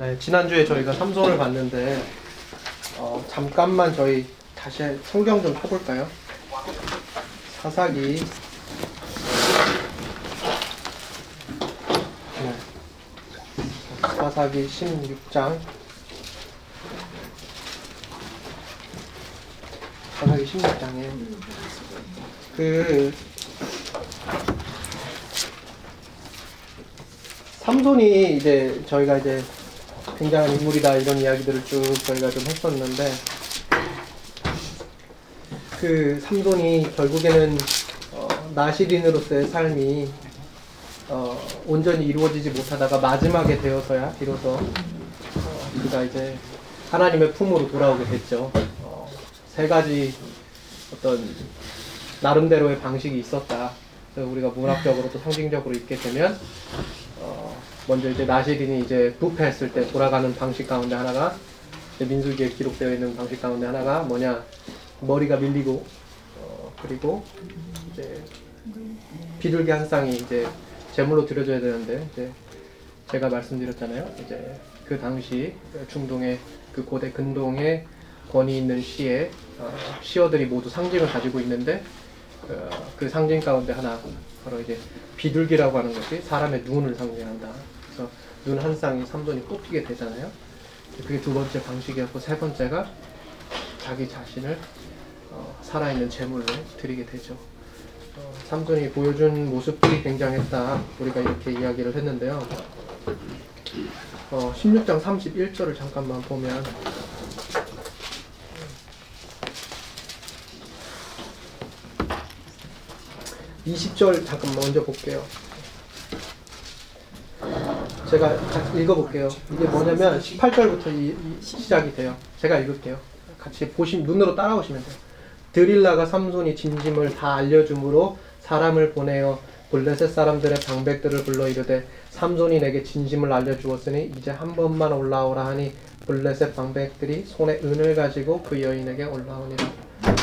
네, 지난주에 저희가 삼손을 봤는데 어, 잠깐만 저희 다시 성경 좀 펴볼까요? 사사기 네. 사사기 16장 사사기 16장에 그 삼손이 이제 저희가 이제 굉장한 인물이다 이런 이야기들을 쭉 저희가 좀 했었는데 그 삼손이 결국에는 어, 나시린으로서의 삶이 어, 온전히 이루어지지 못하다가 마지막에 되어서야 비로소 어, 그가 이제 하나님의 품으로 돌아오게 됐죠. 어, 세 가지 어떤 나름대로의 방식이 있었다. 우리가 문학적으로 또 상징적으로 있게 되면 어, 먼저 이제 나시린이 이제 부패했을 때 돌아가는 방식 가운데 하나가 민수기에 기록되어 있는 방식 가운데 하나가 뭐냐 머리가 밀리고 어, 그리고 이제 비둘기 한 쌍이 이제 제물로 드려져야 되는데 이제 제가 말씀드렸잖아요. 이제 그 당시 중동의 그 고대 근동의 권위 있는 시에 어, 시어들이 모두 상징을 가지고 있는데 어, 그 상징 가운데 하나 바로 이제 비둘기라고 하는 것이 사람의 눈을 상징한다. 그래서 눈 한 쌍이 삼손이 뽑히게 되잖아요. 그게 두 번째 방식이었고 세 번째가 자기 자신을 어, 살아있는 제물로 드리게 되죠. 어, 삼손이 보여준 모습들이 굉장했다. 우리가 이렇게 이야기를 했는데요. 어, 16장 31절을 잠깐만 보면 20절 잠깐 먼저 볼게요. 제가 읽어볼게요. 이게 뭐냐면 18절부터 이, 이 시작이 돼요. 제가 읽을게요. 같이 보시면 눈으로 따라오시면 돼요. 드릴라가 삼손이 진심을 다 알려줌으로 사람을 보내어 블레셋 사람들의 방백들을 불러 이르되 삼손이 내게 진심을 알려주었으니 이제 한 번만 올라오라 하니 블레셋 방백들이 손에 은을 가지고 그 여인에게 올라오니라.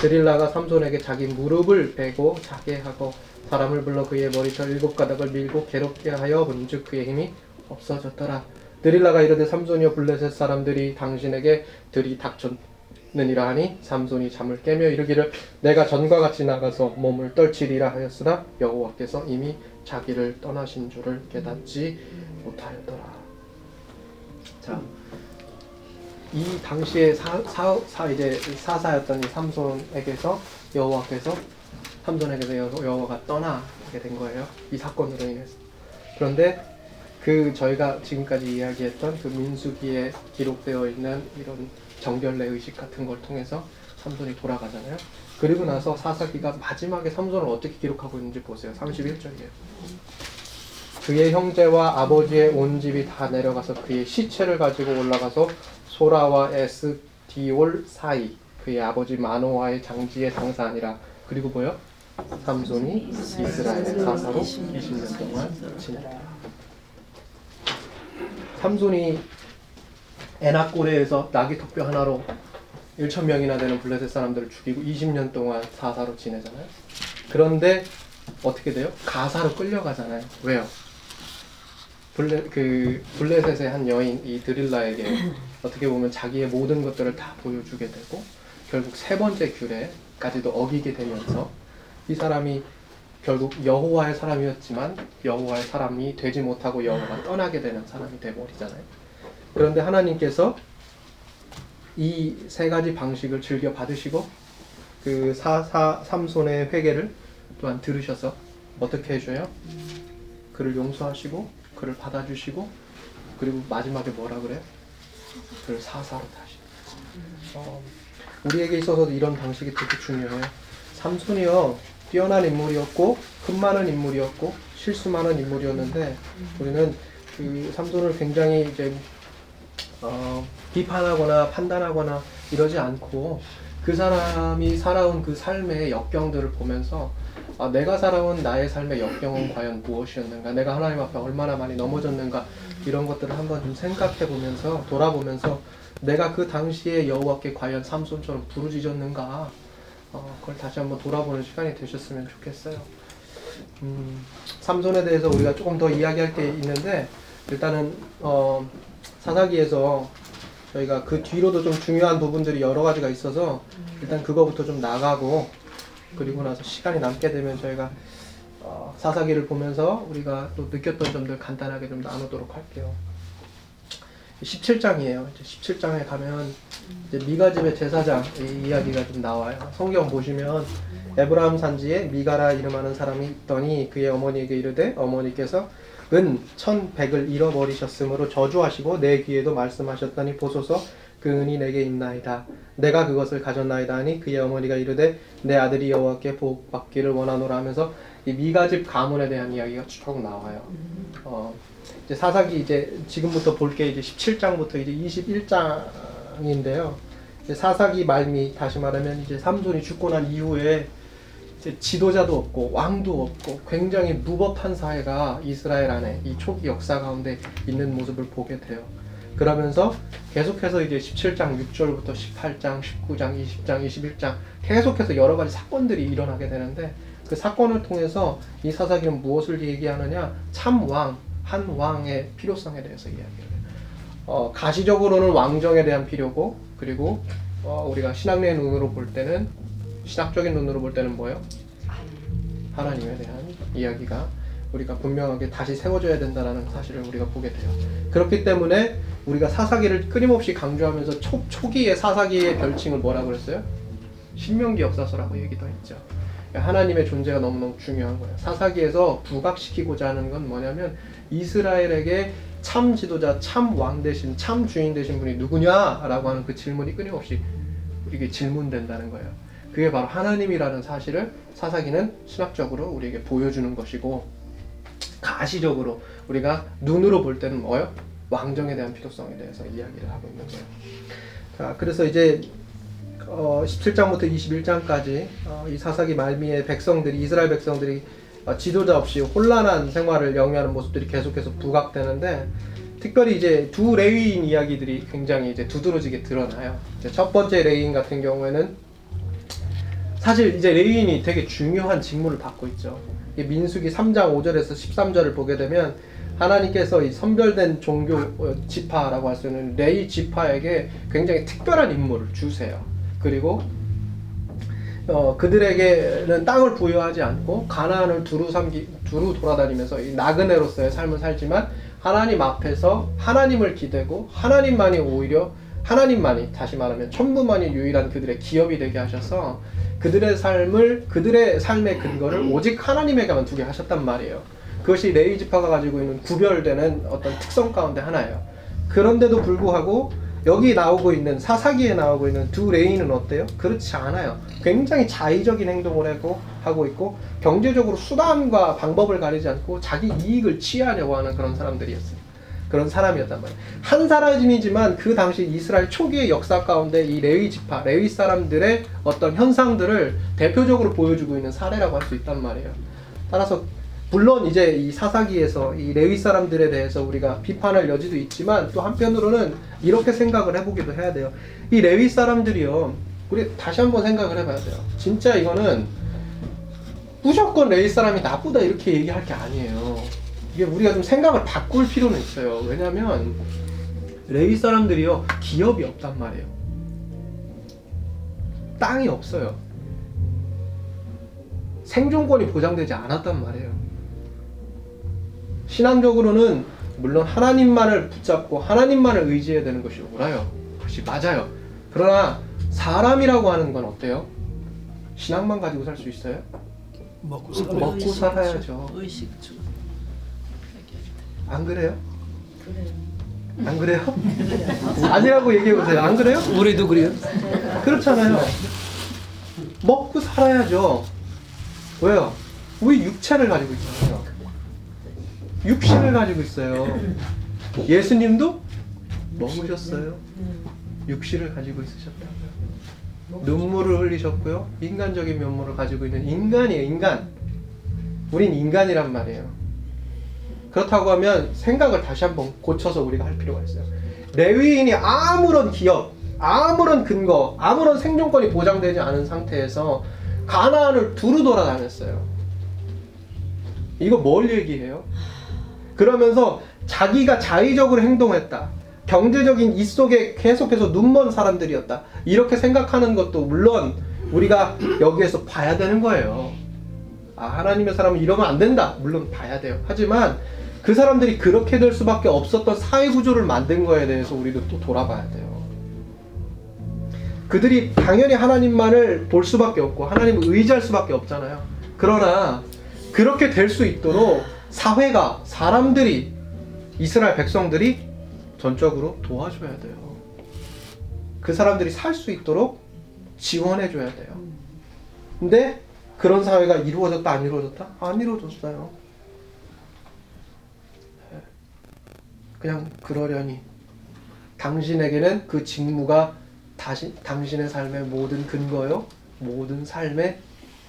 드릴라가 삼손에게 자기 무릎을 베고 자게 하고 사람을 불러 그의 머리털 일곱 가닥을 밀고 괴롭게 하여 본즉 그의 힘이 없어졌더라. 드릴라가 이르되 삼손이여 블레셋 사람들이 당신에게 들이 닥쳤느니라 하니 삼손이 잠을 깨며 이르기를 내가 전과 같이 나가서 몸을 떨치리라 하였으나 여호와께서 이미 자기를 떠나신 줄을 깨닫지 못하였더라. 자, 이 당시에 사, 사, 사 이제 사사였던 이 삼손에게서 여호와께서 삼손에게서 여호와가 떠나게 된 거예요. 이 사건으로 인해서. 그런데 그 저희가 지금까지 이야기했던 그 민수기에 기록되어 있는 이런 정결례 의식 같은 걸 통해서 삼손이 돌아가잖아요. 그리고 나서 사사기가 마지막에 삼손을 어떻게 기록하고 있는지 보세요. 31절이에요. 그의 형제와 아버지의 온 집이 다 내려가서 그의 시체를 가지고 올라가서 소라와 에스디올 사이 그의 아버지 마노아의 장지에 장사하니라. 그리고 뭐요? 삼손이 이스라엘의 사사로 20년 동안 지냈다. 삼손이 에나꼬레에서 나귀 턱뼈 하나로 1천 명이나 되는 블레셋 사람들을 죽이고 20년 동안 사사로 지내잖아요. 그런데 어떻게 돼요? 가사로 끌려가잖아요. 왜요? 블레 그 블레셋의 한 여인 이 드릴라에게 어떻게 보면 자기의 모든 것들을 다 보여주게 되고 결국 세 번째 규례까지도 어기게 되면서 이 사람이 결국 여호와의 사람이었지만 여호와의 사람이 되지 못하고 여호와가 떠나게 되는 사람이 되버리잖아요. 그런데 하나님께서 이 세 가지 방식을 즐겨 받으시고 그 사사 삼손의 회개를 또한 들으셔서 어떻게 해줘요? 그를 용서하시고 그를 받아주시고 그리고 마지막에 뭐라 그래? 그를 사사로 다시. 어, 우리에게 있어서도 이런 방식이 되게 중요해요. 삼손이요 뛰어난 인물이었고 흠 많은 인물이었고 실수 많은 인물이었는데 우리는 그 삼손을 굉장히 이제 어, 비판하거나 판단하거나 이러지 않고 그 사람이 살아온 그 삶의 역경들을 보면서 아, 내가 살아온 나의 삶의 역경은 과연 무엇이었는가? 내가 하나님 앞에 얼마나 많이 넘어졌는가? 이런 것들을 한번 좀 생각해 보면서 돌아보면서 내가 그 당시에 여호와께 과연 삼손처럼 부르짖었는가? 어, 그걸 다시 한번 돌아보는 시간이 되셨으면 좋겠어요. 음, 삼손에 대해서 우리가 조금 더 이야기할 게 있는데 일단은 어, 사사기에서 저희가 그 뒤로도 좀 중요한 부분들이 여러 가지가 있어서 일단 그거부터 좀 나가고 그리고 나서 시간이 남게 되면 저희가 어, 사사기를 보면서 우리가 또 느꼈던 점들 간단하게 좀 나누도록 할게요. 17장이에요. 이제 17장에 가면 이제 미가집의 제사장 이 이야기가 좀 나와요. 성경 보시면 에브라함 산지에 미가라 이름하는 사람이 있더니 그의 어머니에게 이르되 어머니께서 은 천백을 잃어버리셨으므로 저주하시고 내 귀에도 말씀하셨더니 보소서 그 은이 내게 있나이다. 내가 그것을 가졌나이다 하니 그의 어머니가 이르되 내 아들이 여호와께 복 받기를 원하노라 하면서 이 미가집 가문에 대한 이야기가 쭉 나와요. 어, 이제 사사기 이제 지금부터 볼 게 이제 17장부터 이제 21장인데요. 이제 사사기 말미 다시 말하면 이제 삼손이 죽고 난 이후에 이제 지도자도 없고 왕도 없고 굉장히 무법한 사회가 이스라엘 안에 이 초기 역사 가운데 있는 모습을 보게 돼요. 그러면서 계속해서 이제 17장 6절부터 18장, 19장, 20장, 21장 계속해서 여러 가지 사건들이 일어나게 되는데 그 사건을 통해서 이 사사기는 무엇을 얘기하느냐? 참 왕, 한 왕의 필요성에 대해서 이야기를 해요. 어, 가시적으로는 왕정에 대한 필요고 그리고 어, 우리가 신학의 눈으로 볼 때는 신학적인 눈으로 볼 때는 뭐예요? 하나님에 대한 이야기가 우리가 분명하게 다시 세워져야 된다는 사실을 우리가 보게 돼요. 그렇기 때문에 우리가 사사기를 끊임없이 강조하면서 초, 초기의 사사기의 별칭을 뭐라고 그랬어요? 신명기 역사서라고 얘기도 했죠. 하나님의 존재가 너무너무 중요한 거예요. 사사기에서 부각시키고자 하는 건 뭐냐면 이스라엘에게 참 지도자, 참 왕 대신, 참 주인 되신 분이 누구냐라고 하는 그 질문이 끊임없이 우리에게 질문된다는 거예요. 그게 바로 하나님이라는 사실을 사사기는 신학적으로 우리에게 보여주는 것이고 가시적으로 우리가 눈으로 볼 때는 뭐요? 왕정에 대한 필요성에 대해서 이야기를 하고 있는 거예요. 자, 그래서 이제 어, 17장부터 21장까지 어, 이 사사기 말미에 백성들이 이스라엘 백성들이 어, 지도자 없이 혼란한 생활을 영위하는 모습들이 계속해서 부각되는데 특별히 이제 두 레위인 이야기들이 굉장히 이제 두드러지게 드러나요. 첫 번째 레위인 같은 경우에는 사실 이제 레위인이 되게 중요한 직무를 받고 있죠. 민수기 3장 5절에서 13절을 보게 되면 하나님께서 이 선별된 종교 어, 지파라고 할 수 있는 레이 지파에게 굉장히 특별한 임무를 주세요. 그리고 어, 그들에게는 땅을 부여하지 않고 가나안을 두루 삼기 두루 돌아다니면서 이 나그네로서의 삶을 살지만 하나님 앞에서 하나님을 기대고 하나님만이 오히려 하나님만이 다시 말하면 천부만이 유일한 그들의 기업이 되게 하셔서 그들의 삶을 그들의 삶의 근거를 오직 하나님에게만 두게 하셨단 말이에요. 그것이 레이 지파가 가지고 있는 구별되는 어떤 특성 가운데 하나예요. 그런데도 불구하고 여기 나오고 있는 사사기에 나오고 있는 두 레이는 어때요? 그렇지 않아요. 굉장히 자의적인 행동을 하고 하고 있고 경제적으로 수단과 방법을 가리지 않고 자기 이익을 취하려고 하는 그런 사람들이었어요. 그런 사람이었단 말이에요. 한 사람이지만 그 당시 이스라엘 초기의 역사 가운데 이 레위 지파, 레위 사람들의 어떤 현상들을 대표적으로 보여주고 있는 사례라고 할 수 있단 말이에요. 따라서 물론 이제 이 사사기에서 이 레위 사람들에 대해서 우리가 비판할 여지도 있지만 또 한편으로는 이렇게 생각을 해보기도 해야 돼요. 이 레위 사람들이요. 우리 다시 한번 생각을 해봐야 돼요. 진짜 이거는 무조건 레위 사람이 나쁘다 이렇게 얘기할 게 아니에요. 이게 우리가 좀 생각을 바꿀 필요는 있어요. 왜냐하면 레위 사람들이요 기업이 없단 말이에요. 땅이 없어요. 생존권이 보장되지 않았단 말이에요. 신앙적으로는 물론 하나님만을 붙잡고 하나님만을 의지해야 되는 것이 옳아요. 그것이 맞아요. 그러나 사람이라고 하는 건 어때요? 신앙만 가지고 살 수 있어요? 먹고 살아야죠. 먹고 살아야죠. 의식 중. 안 그래요? 안 그래요? 아니라고 얘기해 보세요. 안 그래요? 우리도 그래요. 그렇잖아요. 먹고 살아야죠. 왜요? 우리 육체를 가지고 있잖아요. 육신을 가지고 있어요. 예수님도 먹으셨어요. 육신을 가지고 있으셨다고요. 눈물을 흘리셨고요. 인간적인 면모를 가지고 있는 인간이에요, 인간. 우린 인간이란 말이에요. 그렇다고 하면 생각을 다시 한번 고쳐서 우리가 할 필요가 있어요. 레위인이 아무런 기업, 아무런 근거, 아무런 생존권이 보장되지 않은 상태에서 가나안을 두루 돌아다녔어요. 이거 뭘 얘기해요? 그러면서 자기가 자의적으로 행동했다. 경제적인 이 속에 계속해서 눈먼 사람들이었다. 이렇게 생각하는 것도 물론 우리가 여기에서 봐야 되는 거예요. 아, 하나님의 사람은 이러면 안 된다. 물론 봐야 돼요. 하지만 그 사람들이 그렇게 될 수밖에 없었던 사회 구조를 만든 거에 대해서 우리도 또 돌아봐야 돼요. 그들이 당연히 하나님만을 볼 수밖에 없고 하나님을 의지할 수밖에 없잖아요. 그러나 그렇게 될 수 있도록 사회가 사람들이 이스라엘 백성들이 전적으로 도와줘야 돼요. 그 사람들이 살 수 있도록 지원해 줘야 돼요. 근데 그런 사회가 이루어졌다 안 이루어졌다? 안 이루어졌어요. 그냥 그러려니 당신에게는 그 직무가 다시 당신의 삶의 모든 근거요, 모든 삶의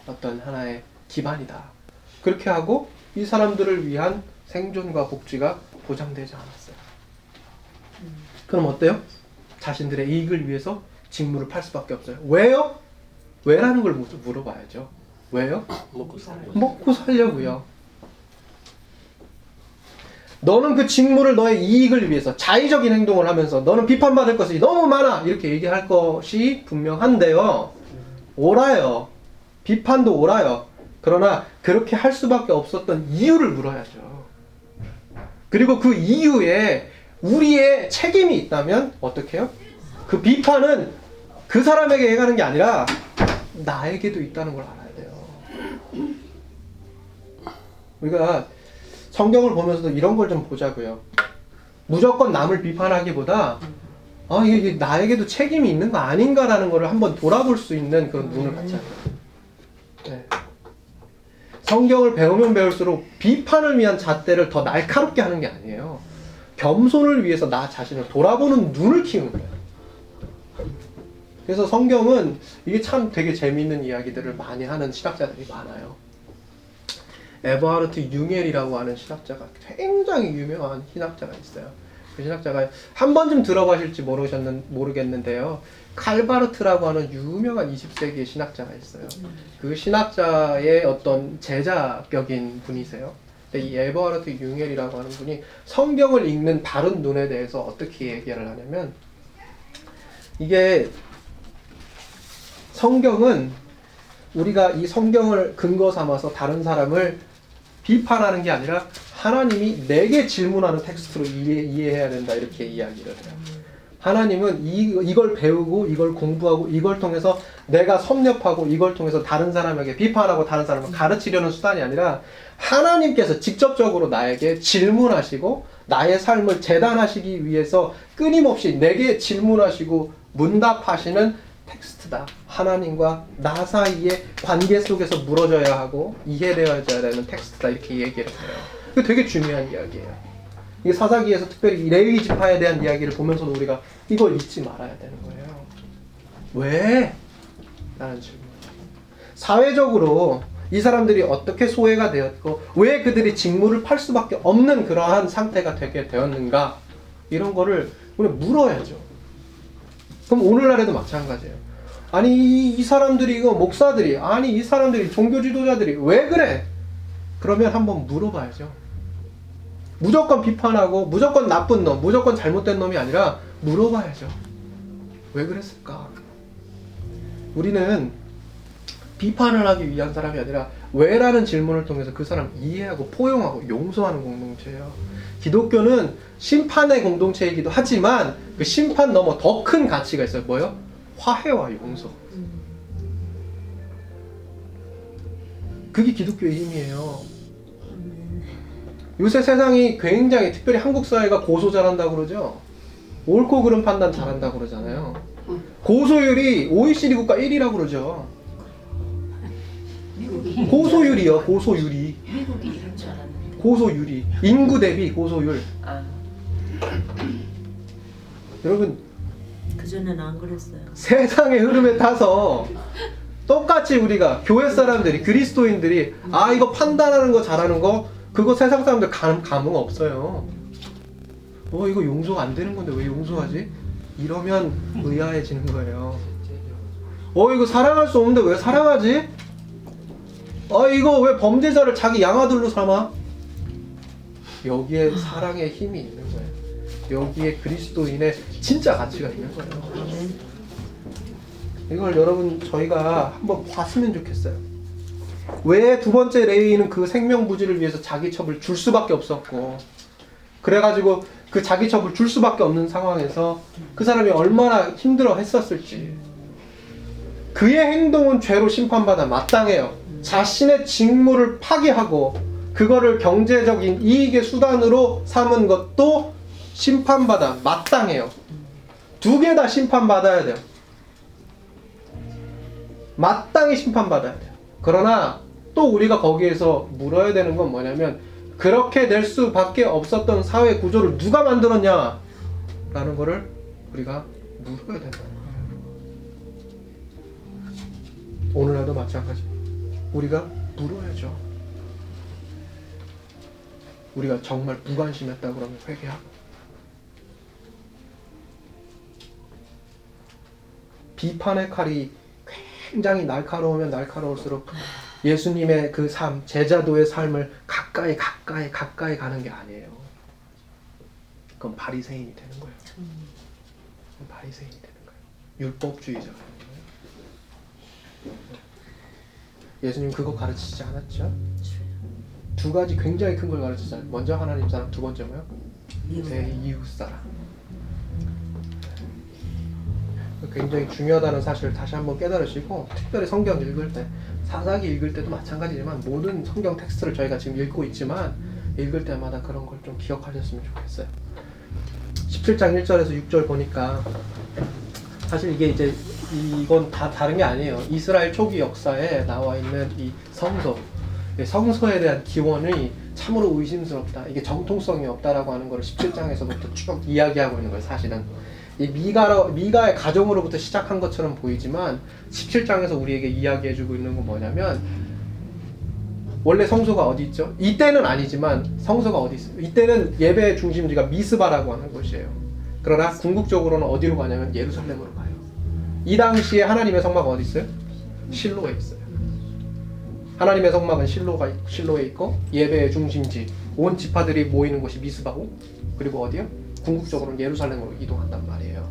어떤 하나의 기반이다. 그렇게 하고 이 사람들을 위한 생존과 복지가 보장되지 않았어요. 그럼 어때요? 자신들의 이익을 위해서 직무를 팔 수밖에 없어요. 왜요? 왜라는 걸 물어봐야죠. 왜요? 먹고 살아요. 먹고 살려고요. 너는 그 직무를 너의 이익을 위해서 자의적인 행동을 하면서 너는 비판받을 것이 너무 많아 이렇게 얘기할 것이 분명한데요. 옳아요. 비판도 옳아요. 그러나 그렇게 할 수밖에 없었던 이유를 물어야죠. 그리고 그 이유에 우리의 책임이 있다면 어떻게 해요? 그 비판은 그 사람에게 해가는 게 아니라 나에게도 있다는 걸 알아야 돼요. 우리가 성경을 보면서도 이런 걸 좀 보자고요. 무조건 남을 비판하기보다 아 이게 나에게도 책임이 있는 거 아닌가라는 것을 한번 돌아볼 수 있는 그런 눈을. 네. 성경을 배우면 배울수록 비판을 위한 잣대를 더 날카롭게 하는 게 아니에요. 겸손을 위해서 나 자신을 돌아보는 눈을 키우는 거예요. 그래서 성경은 이게 참 되게 재미있는 이야기들을 많이 하는 신학자들이 많아요. 에버하르트 융엘이라고 하는 신학자가 굉장히 유명한 신학자가 있어요. 그 신학자가 한 번쯤 들어보실지 모르셨는, 모르겠는데요. 칼바르트라고 하는 유명한 20세기의 신학자가 있어요. 그 신학자의 어떤 제자격인 분이세요. 근데 이 에버하르트 융엘이라고 하는 분이 성경을 읽는 바른 눈에 대해서 어떻게 얘기를 하냐면 이게 성경은 우리가 이 성경을 근거 삼아서 다른 사람을 비판하는 게 아니라 하나님이 내게 질문하는 텍스트로 이해, 이해해야 된다 이렇게 이야기를 해요. 하나님은 이, 이걸 배우고 이걸 공부하고 이걸 통해서 내가 섭렵하고 이걸 통해서 다른 사람에게 비판하고 다른 사람을 가르치려는 수단이 아니라 하나님께서 직접적으로 나에게 질문하시고 나의 삶을 재단하시기 위해서 끊임없이 내게 질문하시고 문답하시는 텍스트다. 하나님과 나 사이의 관계 속에서 물어져야 하고 이해되어야 되는 텍스트다. 이렇게 얘기를 해요. 그 되게 중요한 이야기예요. 이 사사기에서 특별히 레위 지파에 대한 이야기를 보면서도 우리가 이걸 잊지 말아야 되는 거예요. 왜? 라는 질문. 사회적으로 이 사람들이 어떻게 소외가 되었고 왜 그들이 직무를 팔 수밖에 없는 그러한 상태가 되게 되었는가 이런 거를 우리 물어야죠. 그럼 오늘날에도 마찬가지예요. 아니 이, 이 사람들이 이거 목사들이 아니 이 사람들이 종교 지도자들이 왜 그래? 그러면 한번 물어봐야죠. 무조건 비판하고 무조건 나쁜 놈, 무조건 잘못된 놈이 아니라 물어봐야죠. 왜 그랬을까? 우리는 비판을 하기 위한 사람이 아니라 왜라는 질문을 통해서 그 사람 이해하고 포용하고 용서하는 공동체예요. 기독교는 심판의 공동체이기도 하지만 그 심판 넘어 더 큰 가치가 있어요. 뭐요? 화해와 용서. 그게 기독교의 힘이에요. 요새 세상이 굉장히 특별히 한국 사회가 고소 잘한다고 그러죠. 옳고 그른 판단 잘한다고 그러잖아요. 고소율이 OECD 국가 1위라고 그러죠. 고소율이요, 고소율이. 미국이 이런 줄 알았는데. 고소율이. 인구 대비 고소율. 아, 여러분, 그전에는 안 그랬어요. 세상의 흐름에 타서 똑같이 우리가 교회 사람들이, 그리스도인들이, 아, 이거 판단하는 거 잘하는 거, 그거 세상 사람들 감, 감흥 없어요. 어, 이거 용서가 안 되는 건데 왜 용서하지? 이러면 의아해지는 거예요. 어, 이거 사랑할 수 없는데 왜 사랑하지? 아, 이거 왜 범죄자를 자기 양아들로 삼아? 여기에 사랑의 힘이 있는 거예요. 여기에 그리스도인의 진짜 가치가 있는 거예요. 이걸 여러분 저희가 한번 봤으면 좋겠어요. 왜 두 번째 레위는 그 생명부지를 위해서 자기 첩을 줄 수밖에 없었고 그래가지고 그 자기 첩을 줄 수밖에 없는 상황에서 그 사람이 얼마나 힘들어 했었을지 그의 행동은 죄로 심판받아 마땅해요. 자신의 직무를 파기하고 그거를 경제적인 이익의 수단으로 삼은 것도 심판받아 마땅해요. 두 개 다 심판받아야 돼요. 마땅히 심판받아야 돼요. 그러나 또 우리가 거기에서 물어야 되는 건 뭐냐면 그렇게 될 수밖에 없었던 사회 구조를 누가 만들었냐? 라는 거를 우리가 물어야 거예요. 오늘날도 마찬가지. 우리가 물어야죠. 우리가 정말 무관심했다 그러면 회개하고 비판의 칼이 굉장히 날카로우면 날카로울수록 예수님의 그 삶, 제자도의 삶을 가까이 가까이 가까이 가는 게 아니에요. 그건 바리새인이 되는 거예요. 바리새인이 되는 거예요. 율법주의자가 되는 거예요. 예수님 그거 가르치지 않았죠? 두 가지 굉장히 큰 걸 가르치잖아요. 먼저 하나님 사랑, 두 번째 뭐요? 내 이웃 사랑. 굉장히 중요하다는 사실을 다시 한번 깨달으시고 특별히 성경 읽을 때 사사기 읽을 때도 마찬가지지만 모든 성경 텍스트를 저희가 지금 읽고 있지만 읽을 때마다 그런 걸 좀 기억하셨으면 좋겠어요. 17장 1절에서 6절 보니까 사실 이게 이제 이건 다 다른 게 아니에요. 이스라엘 초기 역사에 나와 있는 이 성소, 이 성소에 대한 기원이 참으로 의심스럽다. 이게 정통성이 없다라고 하는 걸 17장에서부터 쭉 이야기하고 있는 거예요. 사실은 이 미가 미가의 가정으로부터 시작한 것처럼 보이지만 17장에서 우리에게 이야기해주고 있는 건 뭐냐면 원래 성소가 어디 있죠? 이때는 아니지만 성소가 어디 있어요? 이때는 예배 중심지가 미스바라고 하는 곳이에요. 그러나 궁극적으로는 어디로 가냐면 예루살렘으로 가요. 이 당시에 하나님의 성막은 어디 있어요? 실로에 있어요. 하나님의 성막은 실로가 실로에 있고 예배의 중심지 온 지파들이 모이는 곳이 미스바고 그리고 어디요? 궁극적으로는 예루살렘으로 이동한단 말이에요.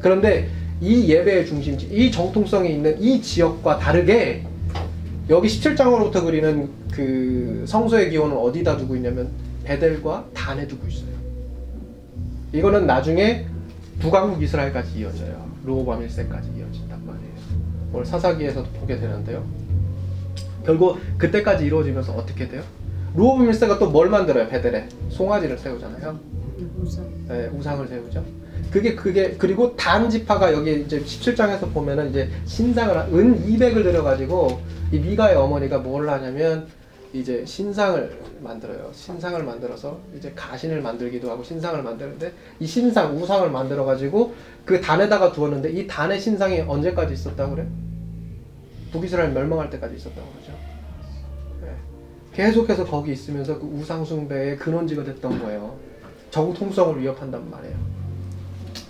그런데 이 예배의 중심지, 이 정통성이 있는 이 지역과 다르게 여기 17장으로부터 그리는 그 성소의 기원은 어디다 두고 있냐면 베델과 단에 두고 있어요. 이거는 나중에 북왕국 이스라엘까지 이어져요. 르호밤 1세까지 이어진단 말이에요. 오늘 사사기에서도 보게 되는데요. 결국 그때까지 이루어지면서 어떻게 돼요? 르호밤 1세가 또 뭘 만들어요? 베델에 송아지를 세우잖아요. 우상. 네, 우상을 세우죠. 그게 그게 그리고 단 지파가 여기 이제 17장에서 보면은 이제 신상을 은 200을 들여 가지고 이 미가의 어머니가 뭘 하냐면 이제 신상을 만들어요. 신상을 만들어서 이제 가신을 만들기도 하고 신상을 만드는데 이 신상 우상을 만들어 가지고 그 단에다가 두었는데 이 단의 신상이 언제까지 있었다고 그래? 북이스라엘 멸망할 때까지 있었다고 그러죠. 네. 계속해서 거기 있으면서 그 우상 숭배의 근원지가 됐던 거예요. 정통성을 위협한단 말이에요.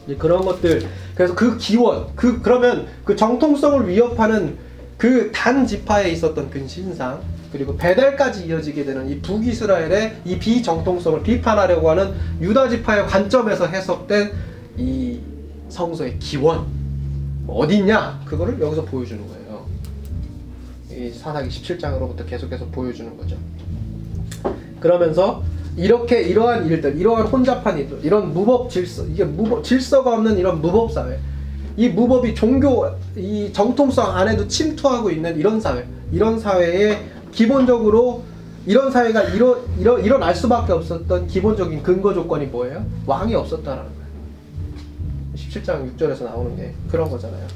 이제 그런 것들 그래서 그 기원 그 그러면 그 정통성을 위협하는 그 단 지파에 있었던 그 신상 그리고 베델까지 이어지게 되는 이 북이스라엘의 이 비정통성을 비판하려고 하는 유다 지파의 관점에서 해석된 이 성소의 기원 어디 있냐 그거를 여기서 보여주는 거예요. 이 사사기 17장으로부터 계속해서 보여주는 거죠. 그러면서 이렇게 이러한 일들, 이러한 혼잡한 일들, 이런 무법 질서, 이게 무법 질서가 없는 이런 무법 사회, 이 무법이 종교 이 정통성 안에도 침투하고 있는 이런 사회, 이런 사회에 기본적으로 이런 사회가 일어, 일어, 일어날 수밖에 없었던 기본적인 근거 조건이 뭐예요? 왕이 없었다라는 거예요. 17장 6절에서 나오는 게 그런 거잖아요.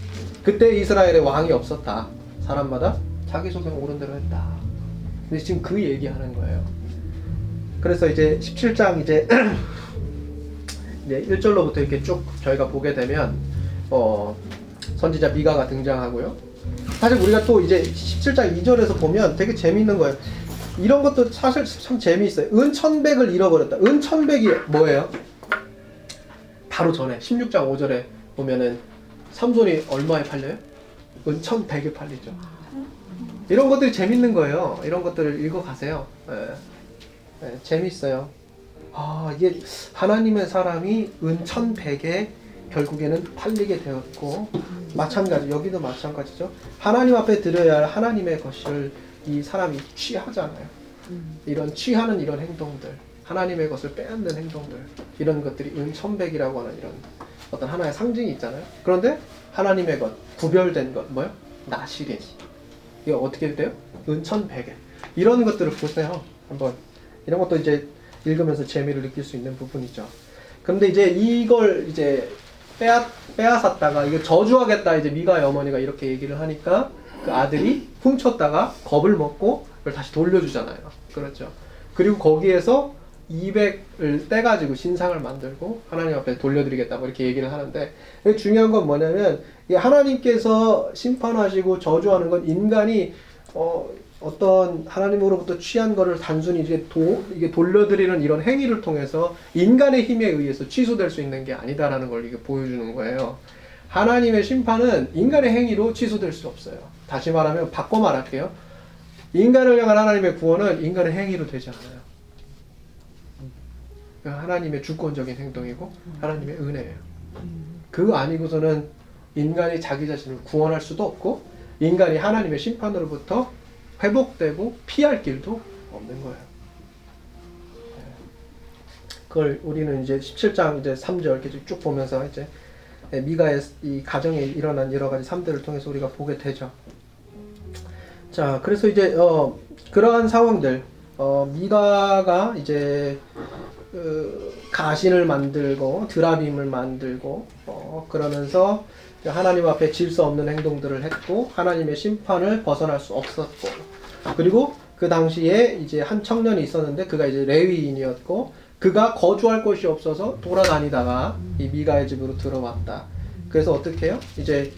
그때 이스라엘에 왕이 없었다. 사람마다 자기 소견 옳은 대로 했다. 근데 지금 그 얘기하는 거예요. 그래서 이제 17장 이제 이제 1절로부터 이렇게 쭉 저희가 보게 되면 어 선지자 미가가 등장하고요. 사실 우리가 또 이제 17장 2절에서 보면 되게 재미있는 거예요. 이런 것도 사실 참 재미있어요. 은 천백을 잃어버렸다. 은 천백이 뭐예요? 바로 전에 16장 5절에 보면은 삼손이 얼마에 팔려요? 은 천백에 팔리죠. 이런 것들이 재밌는 거예요. 이런 것들을 읽어 가세요. 예. 네, 재밌어요. 아 이게 하나님의 사람이 은천백에 결국에는 팔리게 되었고 마찬가지 여기도 마찬가지죠. 하나님 앞에 드려야 할 하나님의 것을 이 사람이 취하잖아요. 이런 취하는 이런 행동들, 하나님의 것을 빼앗는 행동들, 이런 것들이 은천백이라고 하는 이런 어떤 하나의 상징이 있잖아요. 그런데 하나님의 것, 구별된 것, 뭐요? 나시린. 이거 어떻게 돼요? 은천백에. 이런 것들을 보세요. 한번. 이런 것도 이제 읽으면서 재미를 느낄 수 있는 부분이죠. 근데 이제 이걸 이제 빼앗, 빼앗았다가 이거 저주하겠다 이제 미가의 어머니가 이렇게 얘기를 하니까 그 아들이 훔쳤다가 겁을 먹고 그걸 다시 돌려주잖아요. 그렇죠. 그리고 거기에서 200을 떼가지고 신상을 만들고 하나님 앞에 돌려드리겠다고 이렇게 얘기를 하는데 중요한 건 뭐냐면 이 하나님께서 심판하시고 저주하는 건 인간이 어, 어떤 하나님으로부터 취한 거를 단순히 이제 도, 이게 돌려드리는 이런 행위를 통해서 인간의 힘에 의해서 취소될 수 있는 게 아니다라는 걸 이게 보여주는 거예요. 하나님의 심판은 인간의 행위로 취소될 수 없어요. 다시 말하면 바꿔 말할게요. 인간을 향한 하나님의 구원은 인간의 행위로 되지 않아요. 하나님의 주권적인 행동이고 하나님의 은혜예요. 그거 아니고서는 인간이 자기 자신을 구원할 수도 없고 인간이 하나님의 심판으로부터 회복되고 피할 길도 없는 거예요. 그걸 우리는 이제 17장 이제 3절 이렇게 쭉 보면서 이제 미가의 이 가정에 일어난 여러 가지 삶들을 통해서 우리가 보게 되죠. 자, 그래서 이제 어 그러한 상황들 어 미가가 이제 그 가신을 만들고 드라빔을 만들고 어 그러면서 하나님 앞에 질 수 없는 행동들을 했고 하나님의 심판을 벗어날 수 없었고 그리고 그 당시에 이제 한 청년이 있었는데 그가 이제 레위인이었고 그가 거주할 곳이 없어서 돌아다니다가 이 미가의 집으로 들어왔다. 그래서 어떻게 해요? 이제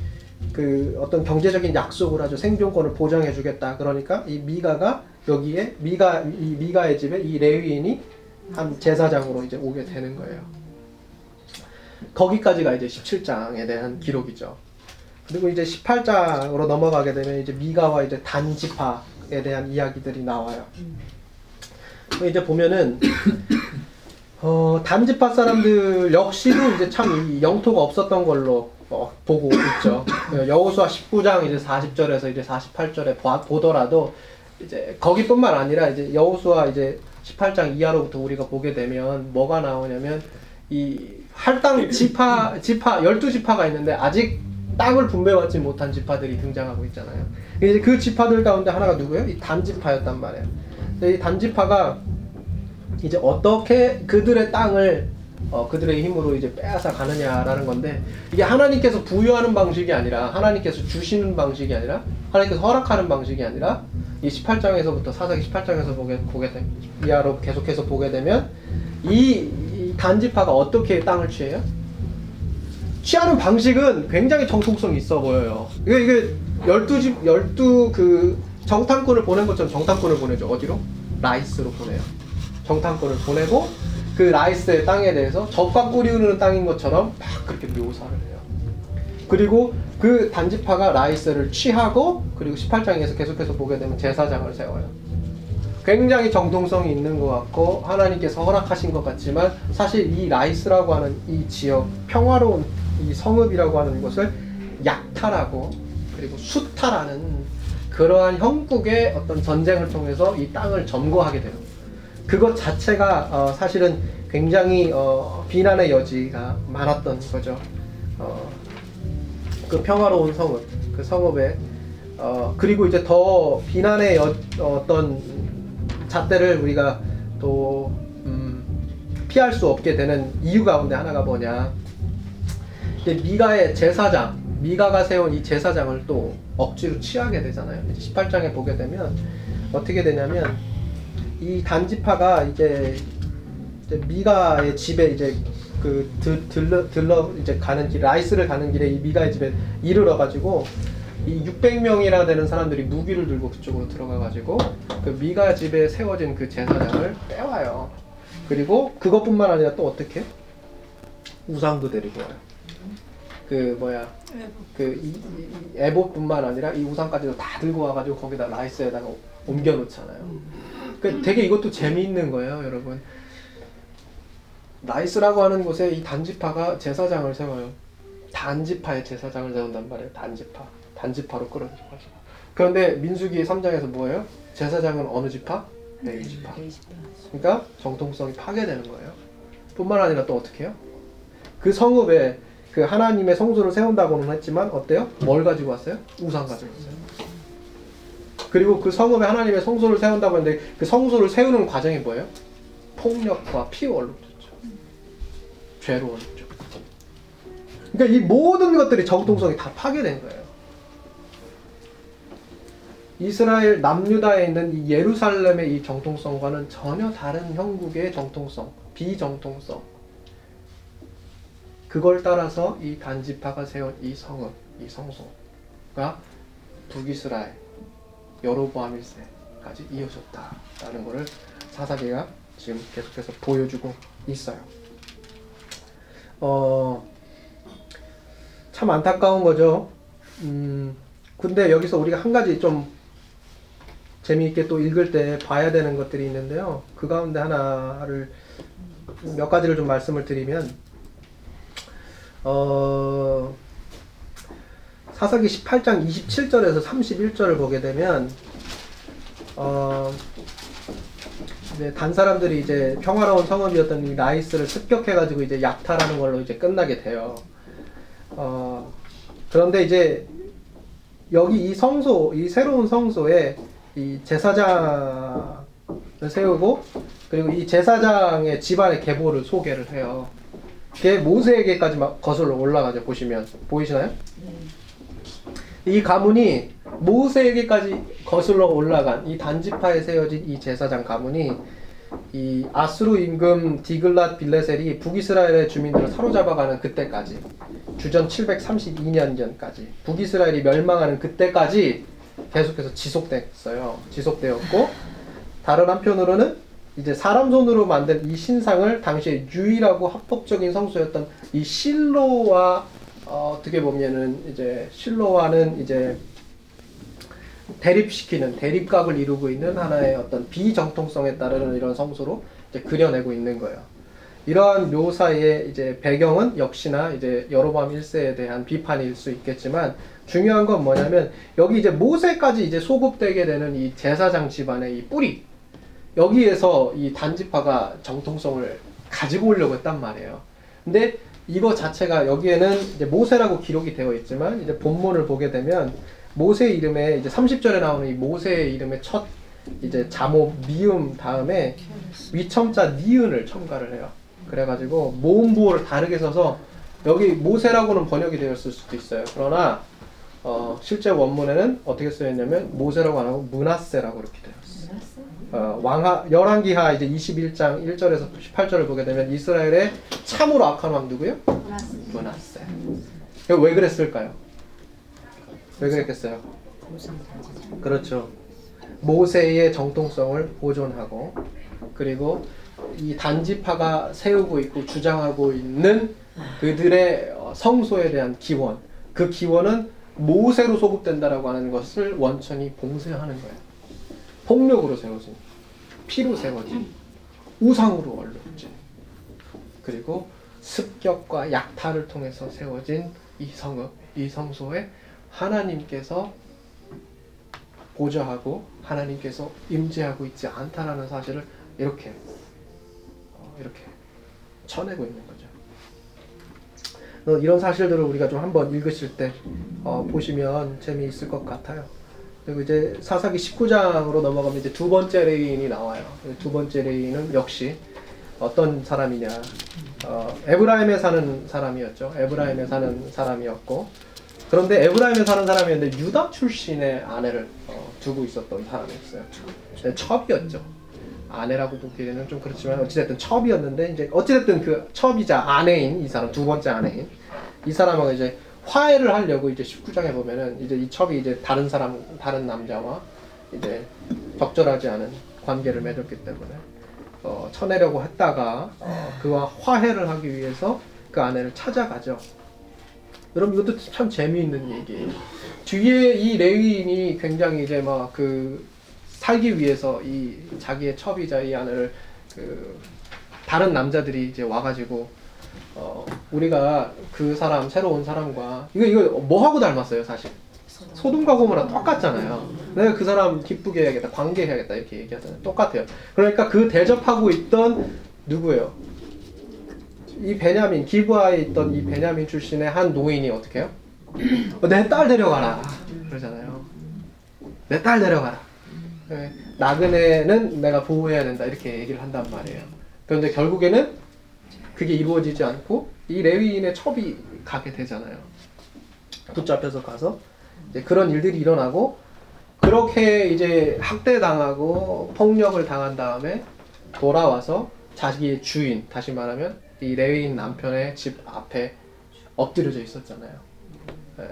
그 어떤 경제적인 약속을 하죠. 생존권을 보장해 주겠다. 그러니까 이 미가가 여기에 미가 이 미가의 집에 이 레위인이 한 제사장으로 이제 오게 되는 거예요. 거기까지가 이제 17장에 대한 기록이죠. 그리고 이제 18장으로 넘어가게 되면 이제 미가와 이제 단지파 에 대한 이야기들이 나와요. 이제 보면은 어, 단지파 사람들 역시도 이제 참 영토가 없었던 걸로 어, 보고 있죠. 여호수아 19장 이제 40절에서 이제 48절에 봐, 보더라도 이제 거기뿐만 아니라 이제 여호수아 이제 18장 이하로부터 우리가 보게 되면 뭐가 나오냐면 이 할당 지파 지파 12 지파가 있는데 아직 땅을 분배받지 못한 지파들이 등장하고 있잖아요. 이제 그 지파들 가운데 하나가 누구예요? 이 단지파였단 말이에요. 이 단지파가 이제 어떻게 그들의 땅을 어, 그들의 힘으로 이제 빼앗아 가느냐라는 건데 이게 하나님께서 부여하는 방식이 아니라 하나님께서 주시는 방식이 아니라 하나님께서 허락하는 방식이 아니라 이 18장에서부터 사사기 18장에서 보게 보게 되 이하로 계속해서 보게 되면 이, 이 단지파가 어떻게 땅을 취해요? 취하는 방식은 굉장히 정통성이 있어 보여요. 이게 이게 12집 12그 정탐꾼을 보낸 것처럼 정탐꾼을 보내죠. 어디로? 라이스로 보내요. 정탐꾼을 보내고 그 라이스의 땅에 대해서 꿀이 흐르는 땅인 것처럼 막 그렇게 묘사를 해요. 그리고 그 단지파가 라이스를 취하고 그리고 18장에서 계속해서 보게 되면 제사장을 세워요. 굉장히 정통성이 있는 것 같고 하나님께서 허락하신 것 같지만 사실 이 라이스라고 하는 이 지역 평화로운 이 성읍이라고 하는 것을 약탈하고 그리고 수탈하는 그러한 형국의 어떤 전쟁을 통해서 이 땅을 점거하게 되는 그것 자체가 어, 사실은 굉장히 어, 비난의 여지가 많았던 거죠. 어, 그 평화로운 성읍, 그 성읍에 어, 그리고 이제 더 비난의 여, 어떤 잣대를 우리가 또 음, 피할 수 없게 되는 이유 가운데 하나가 뭐냐? 미가의 제사장, 미가가 세운 이 제사장을 또 억지로 취하게 되잖아요. 이제 18장에 보게 되면 어떻게 되냐면 이 단지파가 이제, 이제 미가의 집에 이제 그 들, 들러 들러 이제 가는 길 라이스를 가는 길에 이 미가의 집에 이르러 가지고 이 600명이나 되는 사람들이 무기를 들고 그쪽으로 들어가 가지고 그 미가 집에 세워진 그 제사장을 빼와요. 그리고 그것뿐만 아니라 또 어떻게 우상도 데리고 와요. 그 뭐야 그 에봇뿐만 아니라 이 우상까지도 다 들고 와가지고 거기다 라이스에다가 옮겨 놓잖아요. 그 되게 이것도 재미있는 거예요, 여러분. 라이스라고 하는 곳에 이 단지파가 제사장을 세워요. 단지파의 제사장을 세운단 말이에요. 단지파. 단지파로 끌어들여가지고. 그런데 민수기 3장에서 뭐예요? 제사장은 어느 지파? 레위 지파. 레이지파. 그러니까 정통성이 파괴되는 거예요. 뿐만 아니라 또 어떻게 해요? 그 성읍에 그 하나님의 성소를 세운다고는 했지만 어때요? 뭘 가지고 왔어요? 우상 가지고 왔어요. 그리고 그 성읍에 하나님의 성소를 세운다고 했는데 그 성소를 세우는 과정이 뭐예요? 폭력과 피 얼룩졌죠. 죄로 얼룩죠. 그러니까 이 모든 것들이 정통성이 다 파괴된 거예요. 이스라엘 남유다에 있는 이 예루살렘의 이 정통성과는 전혀 다른 형국의 정통성, 비정통성. 그걸 따라서 이 단지파가 세운 이 성읍, 이 성소가 북이스라엘, 여로보암 1세까지 이어졌다라는 것을 사사기가 지금 계속해서 보여주고 있어요. 어, 참 안타까운 거죠. 음, 근데 여기서 우리가 한 가지 좀 재미있게 또 읽을 때 봐야 되는 것들이 있는데요. 그 가운데 하나를 몇 가지를 좀 말씀을 드리면 어, 사사기 18장 27절에서 31절을 보게 되면 어, 이제 단 사람들이 이제 평화로운 성읍이었던 이 나이스를 습격해가지고 이제 약탈하는 걸로 이제 끝나게 돼요. 어, 그런데 이제 여기 이 성소, 이 새로운 성소에 이 제사장을 세우고 그리고 이 제사장의 집안의 계보를 소개를 해요. 그게 모세에게까지 막 거슬러 올라가죠. 보시면 보이시나요? 이 가문이 모세에게까지 거슬러 올라간 이 단지파에 세워진 이 제사장 가문이 이 아수르 임금 디글랏 빌레셀이 북이스라엘의 주민들을 사로잡아가는 그때까지 주전 732년전까지 북이스라엘이 멸망하는 그때까지 계속해서 지속됐어요. 지속되었고 다른 한편으로는 이제 사람 손으로 만든 이 신상을 당시에 유일하고 합법적인 성소였던 이 실로와 어, 어떻게 보면은 이제 실로와는 이제 대립시키는 대립각을 이루고 있는 하나의 어떤 비정통성에 따르는 이런 성소로 이제 그려내고 있는 거예요. 이러한 묘사의 이제 배경은 역시나 이제 여로보암 1세에 대한 비판일 수 있겠지만 중요한 건 뭐냐면 여기 이제 모세까지 이제 소급되게 되는 이 제사장 집안의 이 뿌리 여기에서 이 단지파가 정통성을 가지고 오려고 했단 말이에요. 근데 이거 자체가 여기에는 이제 모세라고 기록이 되어 있지만 이제 본문을 보게 되면 모세 이름에 이제 30절에 나오는 이 모세의 이름의 첫 이제 자모 미음 다음에 위첨자 니은을 첨가를 해요. 그래가지고 모음 부호를 다르게 써서 여기 모세라고는 번역이 되었을 수도 있어요. 그러나 어, 실제 원문에는 어떻게 쓰였냐면 모세라고 안 하고 문하세라고 이렇게 있어요. 어, 왕하 열왕기하 이제 21장 1절에서 18절을 보게 되면 이스라엘의 참으로 악한 왕 누구요? 문하세. 왜 그랬을까요? 왜 그랬겠어요? 그렇죠. 모세의 정통성을 보존하고 그리고 이 단지파가 세우고 있고 주장하고 있는 그들의 어, 성소에 대한 기원 그 기원은 모세로 소급된다라고 하는 것을 원천히 봉쇄하는 거예요. 폭력으로 세워진 피로 세워진 우상으로 얼룩진 그리고 습격과 약탈을 통해서 세워진 이 성읍 이 성소에 하나님께서 보좌하고 하나님께서 임재하고 있지 않다라는 사실을 이렇게 어, 이렇게 쳐내고 있는 거죠. 어, 이런 사실들을 우리가 좀 한번 읽으실 때 어, 보시면 재미있을 것 같아요. 그리고 이제 사사기 19장으로 넘어가면 이제 두 번째 레위인이 나와요. 두 번째 레위인은 역시 어떤 사람이냐? 어, 에브라임에 사는 사람이었죠. 에브라임에 사는 사람이었고 그런데 에브라임에 사는 사람이었는데 유다 출신의 아내를 어, 두고 있었던 사람이었어요. 네, 첩이었죠. 아내라고 보기에는 좀 그렇지만 어찌됐든 첩이었는데 이제 어찌됐든 그 첩이자 아내인 이 사람 두 번째 아내인 이 사람하고 이제 화해를 하려고 이제 19장에 보면은 이제 이 첩이 이제 다른 사람 다른 남자와 이제 적절하지 않은 관계를 맺었기 때문에 어, 쳐내려고 했다가 어, 그와 화해를 하기 위해서 그 아내를 찾아가죠. 여러분 이것도 참 재미있는 얘기예요. 뒤에 이 레위인이 굉장히 이제 막 그 살기 위해서 이 자기의 첩이자 이 아내를 그 다른 남자들이 이제 와가지고 어, 우리가 그 사람 새로 온 사람과 이거 이거 뭐 하고 닮았어요 사실 소돔과 고모라 똑같잖아요. 내가 그 사람 기쁘게 해야겠다, 관계해야겠다 이렇게 얘기하잖아요. 똑같아요. 그러니까 그 대접하고 있던 누구예요? 이 베냐민 기브아에 있던 이 베냐민 출신의 한 노인이 어떻게 해요? 내 딸 데려가라 그러잖아요. 내 딸 데려가라. 네, 나그네는 내가 보호해야 된다 이렇게 얘기를 한단 말이에요. 그런데 결국에는 그게 이루어지지 않고 이 레위인의 첩이 가게 되잖아요. 붙잡혀서 가서 이제 그런 일들이 일어나고 그렇게 이제 학대당하고 폭력을 당한 다음에 돌아와서 자기의 주인 다시 말하면 이 레위인 남편의 집 앞에 엎드려져 있었잖아요. 예.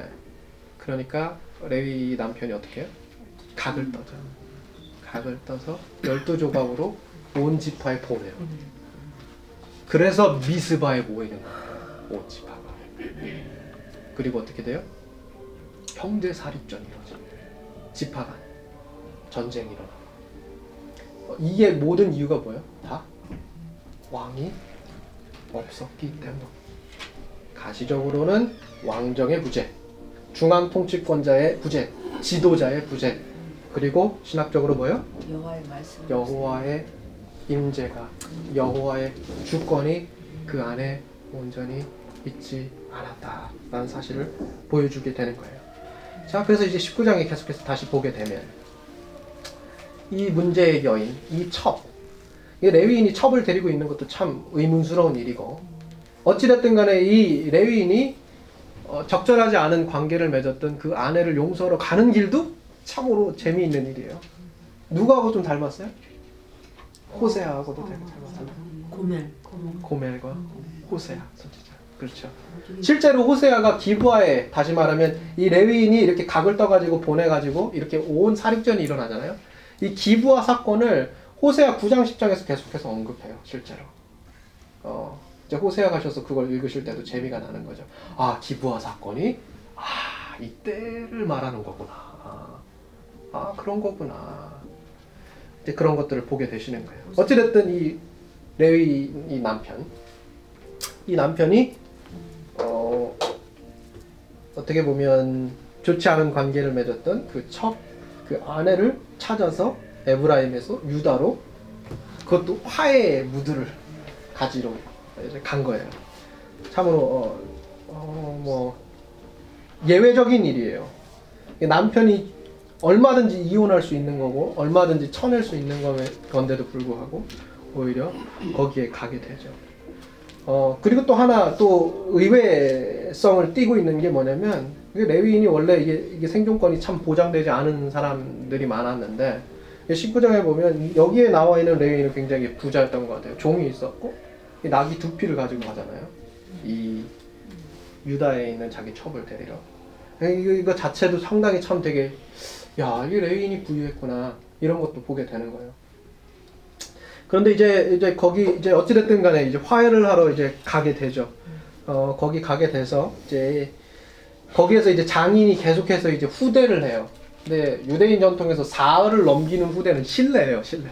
그러니까 레위 남편이 어떻게 해요? 각을 떠죠. 각을 떠서 열두 조각으로 온 지파에 보내요. 그래서 미스바에 모이는 거예요. 온 지파가. 그리고 어떻게 돼요? 형제 사립전이 이루어집니다. 지파간 전쟁이 일어나. 어, 이게 모든 이유가 뭐예요? 다 왕이 없었기 때문. 가시적으로는 왕정의 부재, 중앙 통치권자의 부재, 지도자의 부재, 그리고 신학적으로 뭐예요? 여호와의 말씀. 여호와의 임재가 여호와의 주권이 그 안에 온전히 있지 않았다라는 사실을 보여주게 되는 거예요. 자, 그래서 이제 19장에 계속해서 다시 보게 되면 이 문제의 여인, 이 첩, 이 레위인이 첩을 데리고 있는 것도 참 의문스러운 일이고 어찌됐든 간에 이 레위인이 어, 적절하지 않은 관계를 맺었던 그 아내를 용서하러 가는 길도 참으로 재미있는 일이에요. 누구하고 좀 닮았어요? 호세아하고도 되게 닮았잖아요. 고멜. 고멜과 호세아 선지자. 그렇죠. 실제로 호세아가 기부하에 다시 말하면 이 레위인이 이렇게 각을 떠가지고 보내가지고 이렇게 온 사립전이 일어나잖아요. 이 기부하 사건을 호세아 9장 10장에서 계속해서 언급해요. 실제로. 어, 이제 호세아 가셔서 그걸 읽으실 때도 재미가 나는 거죠. 아 기부하 사건이 아 이때를 말하는 거구나. 아, 아 그런 거구나. 이제 그런 것들을 보게 되시는 거예요. 어찌됐든 이 레위 이 남편 이 남편이 어, 어떻게 보면 좋지 않은 관계를 맺었던 그첫그 아내를 찾아서 에브라임에서 유다로 그것도 화해의 무드를 가지러 이제 간 거예요. 참으로 어, 어, 뭐 예외적인 일이에요. 남편이 얼마든지 이혼할 수 있는 거고 얼마든지 쳐낼 수 있는 거- 건데도 불구하고 오히려 거기에 가게 되죠. 어 그리고 또 하나 또 의외성을 띠고 있는 게 뭐냐면 이게 레위인이 원래 이게, 이게 생존권이 참 보장되지 않은 사람들이 많았는데 19장에 보면 여기에 나와 있는 레위인은 굉장히 부자였던 것 같아요. 종이 있었고 이 나귀 두 피를 가지고 가잖아요. 이 유다에 있는 자기 첩을 데리러. 이거, 이거 자체도 상당히 참 되게 야 이게 레위인이 부유했구나 이런 것도 보게 되는 거예요. 그런데 이제 이제 거기 이제 어찌됐든 간에 이제 화해를 하러 이제 가게 되죠. 어 거기 가게 돼서 이제 거기에서 이제 장인이 계속해서 이제 후대를 해요. 근데 유대인 전통에서 사흘을 넘기는 후대는 신뢰예요, 신뢰.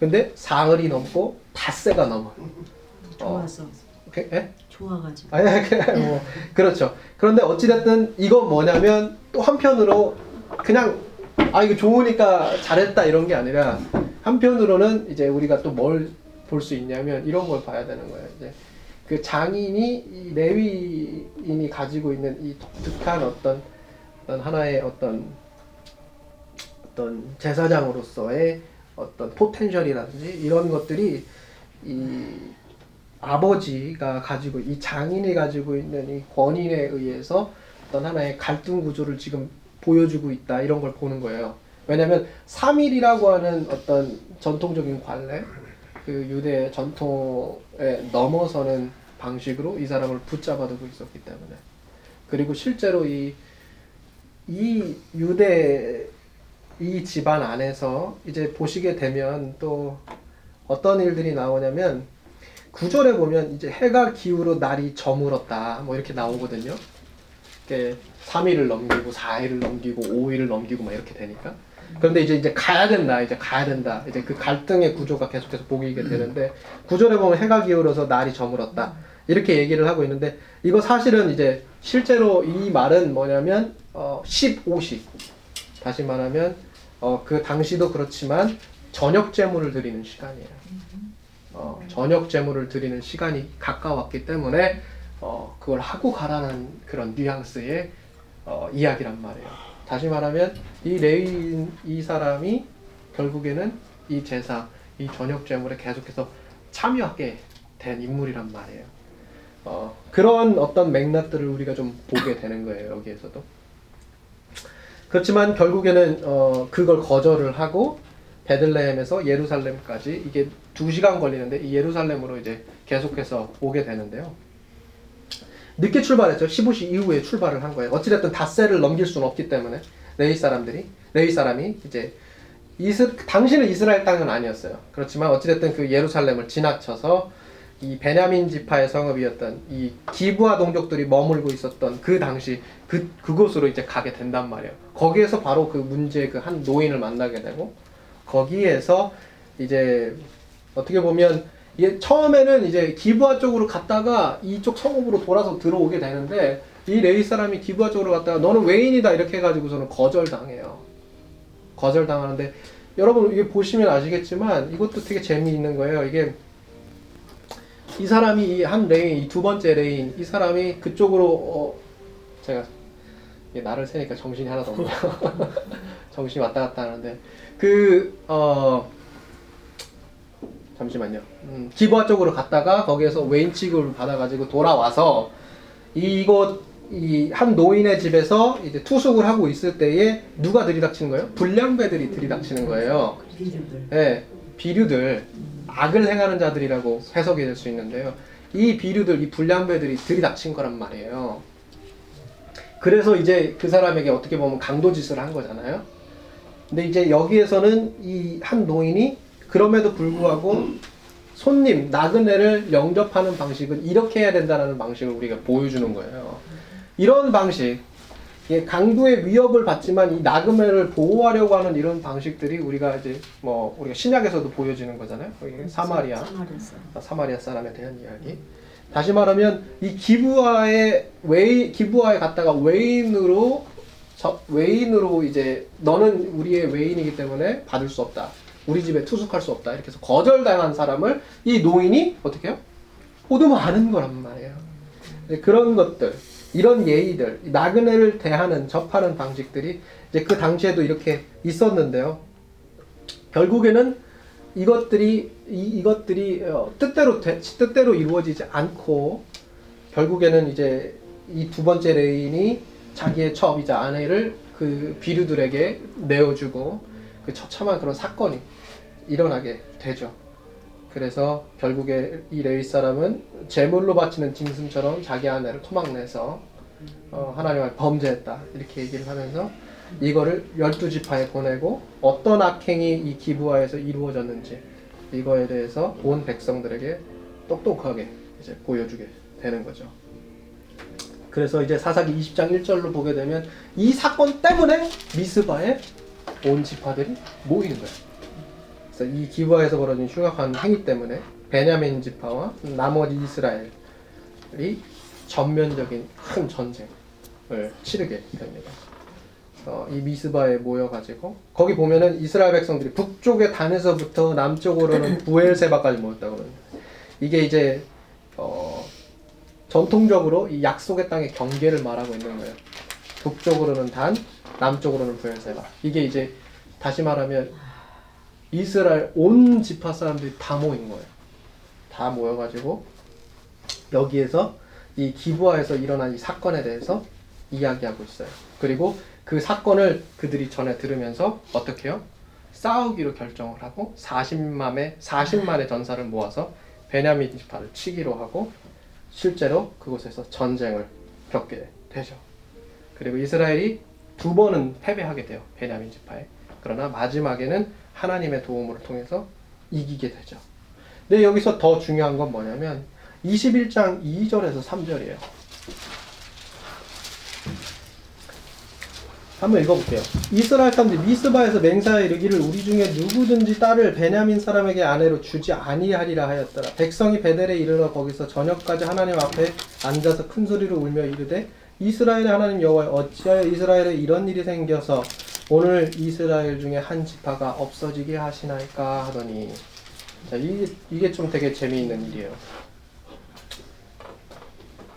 근데 사흘이 넘고 닷새가 넘어요. 좋아서. 오케이? 예? 좋아가지고. 아니, 그냥 뭐 그렇죠. 그런데 어찌됐든 이건 뭐냐면 또 한편으로 그냥 아 이거 좋으니까 잘했다 이런 게 아니라 한편으로는 이제 우리가 또 뭘 볼 수 있냐면 이런 걸 봐야 되는 거예요. 이제 그 장인이 이 레위인이 가지고 있는 이 독특한 어떤 어떤 하나의 어떤 어떤 제사장으로서의 어떤 포텐셜이라든지 이런 것들이 이 아버지가 가지고 이 장인이 가지고 있는 이 권위에 의해서 어떤 하나의 갈등 구조를 지금 보여주고 있다 이런 걸 보는 거예요. 왜냐하면 3일이라고 하는 어떤 전통적인 관례, 그 유대 전통에 넘어서는 방식으로 이 사람을 붙잡아두고 있었기 때문에 그리고 실제로 이, 이 유대 이 집안 안에서 이제 보시게 되면 또 어떤 일들이 나오냐면 구절에 보면 이제 해가 기울어 날이 저물었다 뭐 이렇게 나오거든요. 이렇게 3일을 넘기고 4일을 넘기고 5일을 넘기고 막 이렇게 되니까 그런데 이제 이제 가야 된다, 이제 가야 된다. 이제 그 갈등의 구조가 계속해서 보이게 되는데 구절에 보면 해가 기울어서 날이 저물었다. 이렇게 얘기를 하고 있는데 이거 사실은 이제 실제로 이 말은 뭐냐면 어 15시 다시 말하면 어 그 당시도 그렇지만 저녁 제물을 드리는 시간이에요. 어 저녁 제물을 드리는 시간이 가까웠기 때문에 어 그걸 하고 가라는 그런 뉘앙스의 어 이야기란 말이에요. 다시 말하면 이 레위인 이 사람이 결국에는 이 제사 이 저녁 제물에 계속해서 참여하게 된 인물이란 말이에요. 어, 그런 어떤 맥락들을 우리가 좀 보게 되는 거예요 여기에서도. 그렇지만 결국에는 어, 그걸 거절을 하고 베들레헴에서 예루살렘까지 이게 두 시간 걸리는데 이 예루살렘으로 이제 계속해서 오게 되는데요. 늦게 출발했죠. 15시 이후에 출발을 한 거예요. 어찌됐든 닷새를 넘길 수는 없기 때문에 레위 사람들이 레위 사람이 이제 이스 당시는 이스라엘 땅은 아니었어요. 그렇지만 어찌됐든 그 예루살렘을 지나쳐서 이 베냐민 지파의 성읍이었던 이 기부아 동족들이 머물고 있었던 그 당시 그 그곳으로 이제 가게 된단 말이에요. 거기에서 바로 그 문제 그 한 노인을 만나게 되고 거기에서 이제 어떻게 보면 이게 처음에는 이제 기부아 쪽으로 갔다가 이쪽 성읍으로 돌아서 들어오게 되는데 이 레위 사람이 기부아 쪽으로 갔다가 너는 외인이다 이렇게 해가지고서는 거절당해요. 거절당하는데 여러분 이게 보시면 아시겠지만 이것도 되게 재미있는 거예요. 이게 이 사람이 이 한 레위인, 이 두 번째 레위인, 이 사람이 그쪽으로 어, 제가 날을 새니까 정신이 하나도 없네요. 정신이 왔다 갔다 하는데 그 어. 잠시만요. 음, 기브아 쪽으로 갔다가 거기에서 외인 취급을 받아가지고 돌아와서 이곳 이 한 노인의 집에서 이제 투숙을 하고 있을 때에 누가 들이닥치는 거예요? 불량배들이 들이닥치는 거예요. 비류들. 네, 비류들 악을 행하는 자들이라고 해석이 될 수 있는데요. 이 비류들, 이 불량배들이 들이닥친 거란 말이에요. 그래서 이제 그 사람에게 어떻게 보면 강도짓을 한 거잖아요. 근데 이제 여기에서는 이 한 노인이 그럼에도 불구하고 손님, 나그네를 영접하는 방식은 이렇게 해야 된다는 방식을 우리가 보여주는 거예요. 이런 방식, 예, 강도의 위협을 받지만 이 나그네를 보호하려고 하는 이런 방식들이 우리가 이제 뭐 우리가 신약에서도 보여지는 거잖아요. 거기 사마리아. 사마리아 사람에 대한 이야기. 다시 말하면 이 기부아의 외 기부아에 갔다가 외인으로 저, 외인으로 이제 너는 우리의 외인이기 때문에 받을 수 없다. 우리 집에 투숙할 수 없다. 이렇게 해서 거절당한 사람을 이 노인이 어떻게 해요? 호도하는 거란 말이에요. 네, 그런 것들, 이런 예의들, 이 나그네를 대하는 접하는 방식들이 이제 그 당시에도 이렇게 있었는데요. 결국에는 이것들이 이, 이것들이 어, 뜻대로 되, 뜻대로 이루어지지 않고 결국에는 이제 이 두 번째 레인이 자기의 처이자 아내를 그 비류들에게 내어주고 그 처참한 그런 사건이 일어나게 되죠. 그래서 결국에 이 레위 사람은 제물로 바치는 짐승처럼 자기 아내를 토막내서 어, 하나님을 범죄했다 이렇게 얘기를 하면서 이거를 열두 지파에 보내고 어떤 악행이 이 기부하에서 이루어졌는지 이거에 대해서 온 백성들에게 똑똑하게 이제 보여주게 되는 거죠. 그래서 이제 사사기 20장 1절로 보게 되면 이 사건 때문에 미스바에 온 지파들이 모이는 거예요. 그래서 이 기부하에서 벌어진 흉악한 행위 때문에 베냐민 지파와 나머지 이스라엘이 전면적인 큰 전쟁을 치르게 됩니다. 어, 이 미스바에 모여가지고 거기 보면은 이스라엘 백성들이 북쪽의 단에서부터 남쪽으로는 부엘세바까지 모였다고 그러는데 이게 이제 어, 전통적으로 이 약속의 땅의 경계를 말하고 있는 거예요. 북쪽으로는 단, 남쪽으로는 부엘세바. 이게 이제 다시 말하면 이스라엘 온 지파 사람들이 다 모인 거예요. 다 모여가지고 여기에서 이 기부하에서 일어난 이 사건에 대해서 이야기하고 있어요. 그리고 그 사건을 그들이 전에 들으면서 어떻게 해요? 싸우기로 결정을 하고 40만의 40만의 전사를 모아서 베냐민 지파를 치기로 하고 실제로 그곳에서 전쟁을 겪게 되죠. 그리고 이스라엘이 두 번은 패배하게 돼요. 베냐민 지파에. 그러나 마지막에는 하나님의 도움을 통해서 이기게 되죠. 근데 여기서 더 중요한 건 뭐냐면 21장 2절에서 3절이에요. 한번 읽어볼게요. 이스라엘 사람들이 미스바에서 맹사에 이르기를 우리 중에 누구든지 딸을 베냐민 사람에게 아내로 주지 아니하리라 하였더라. 백성이 베델에 이르러 거기서 저녁까지 하나님 앞에 앉아서 큰 소리로 울며 이르되 이스라엘의 하나님 여호와 어찌하여 이스라엘에 이런 일이 생겨서 오늘 이스라엘 중에 한 지파가 없어지게 하시나이까 하더니 자 이게 이게 좀 되게 재미있는 일이에요.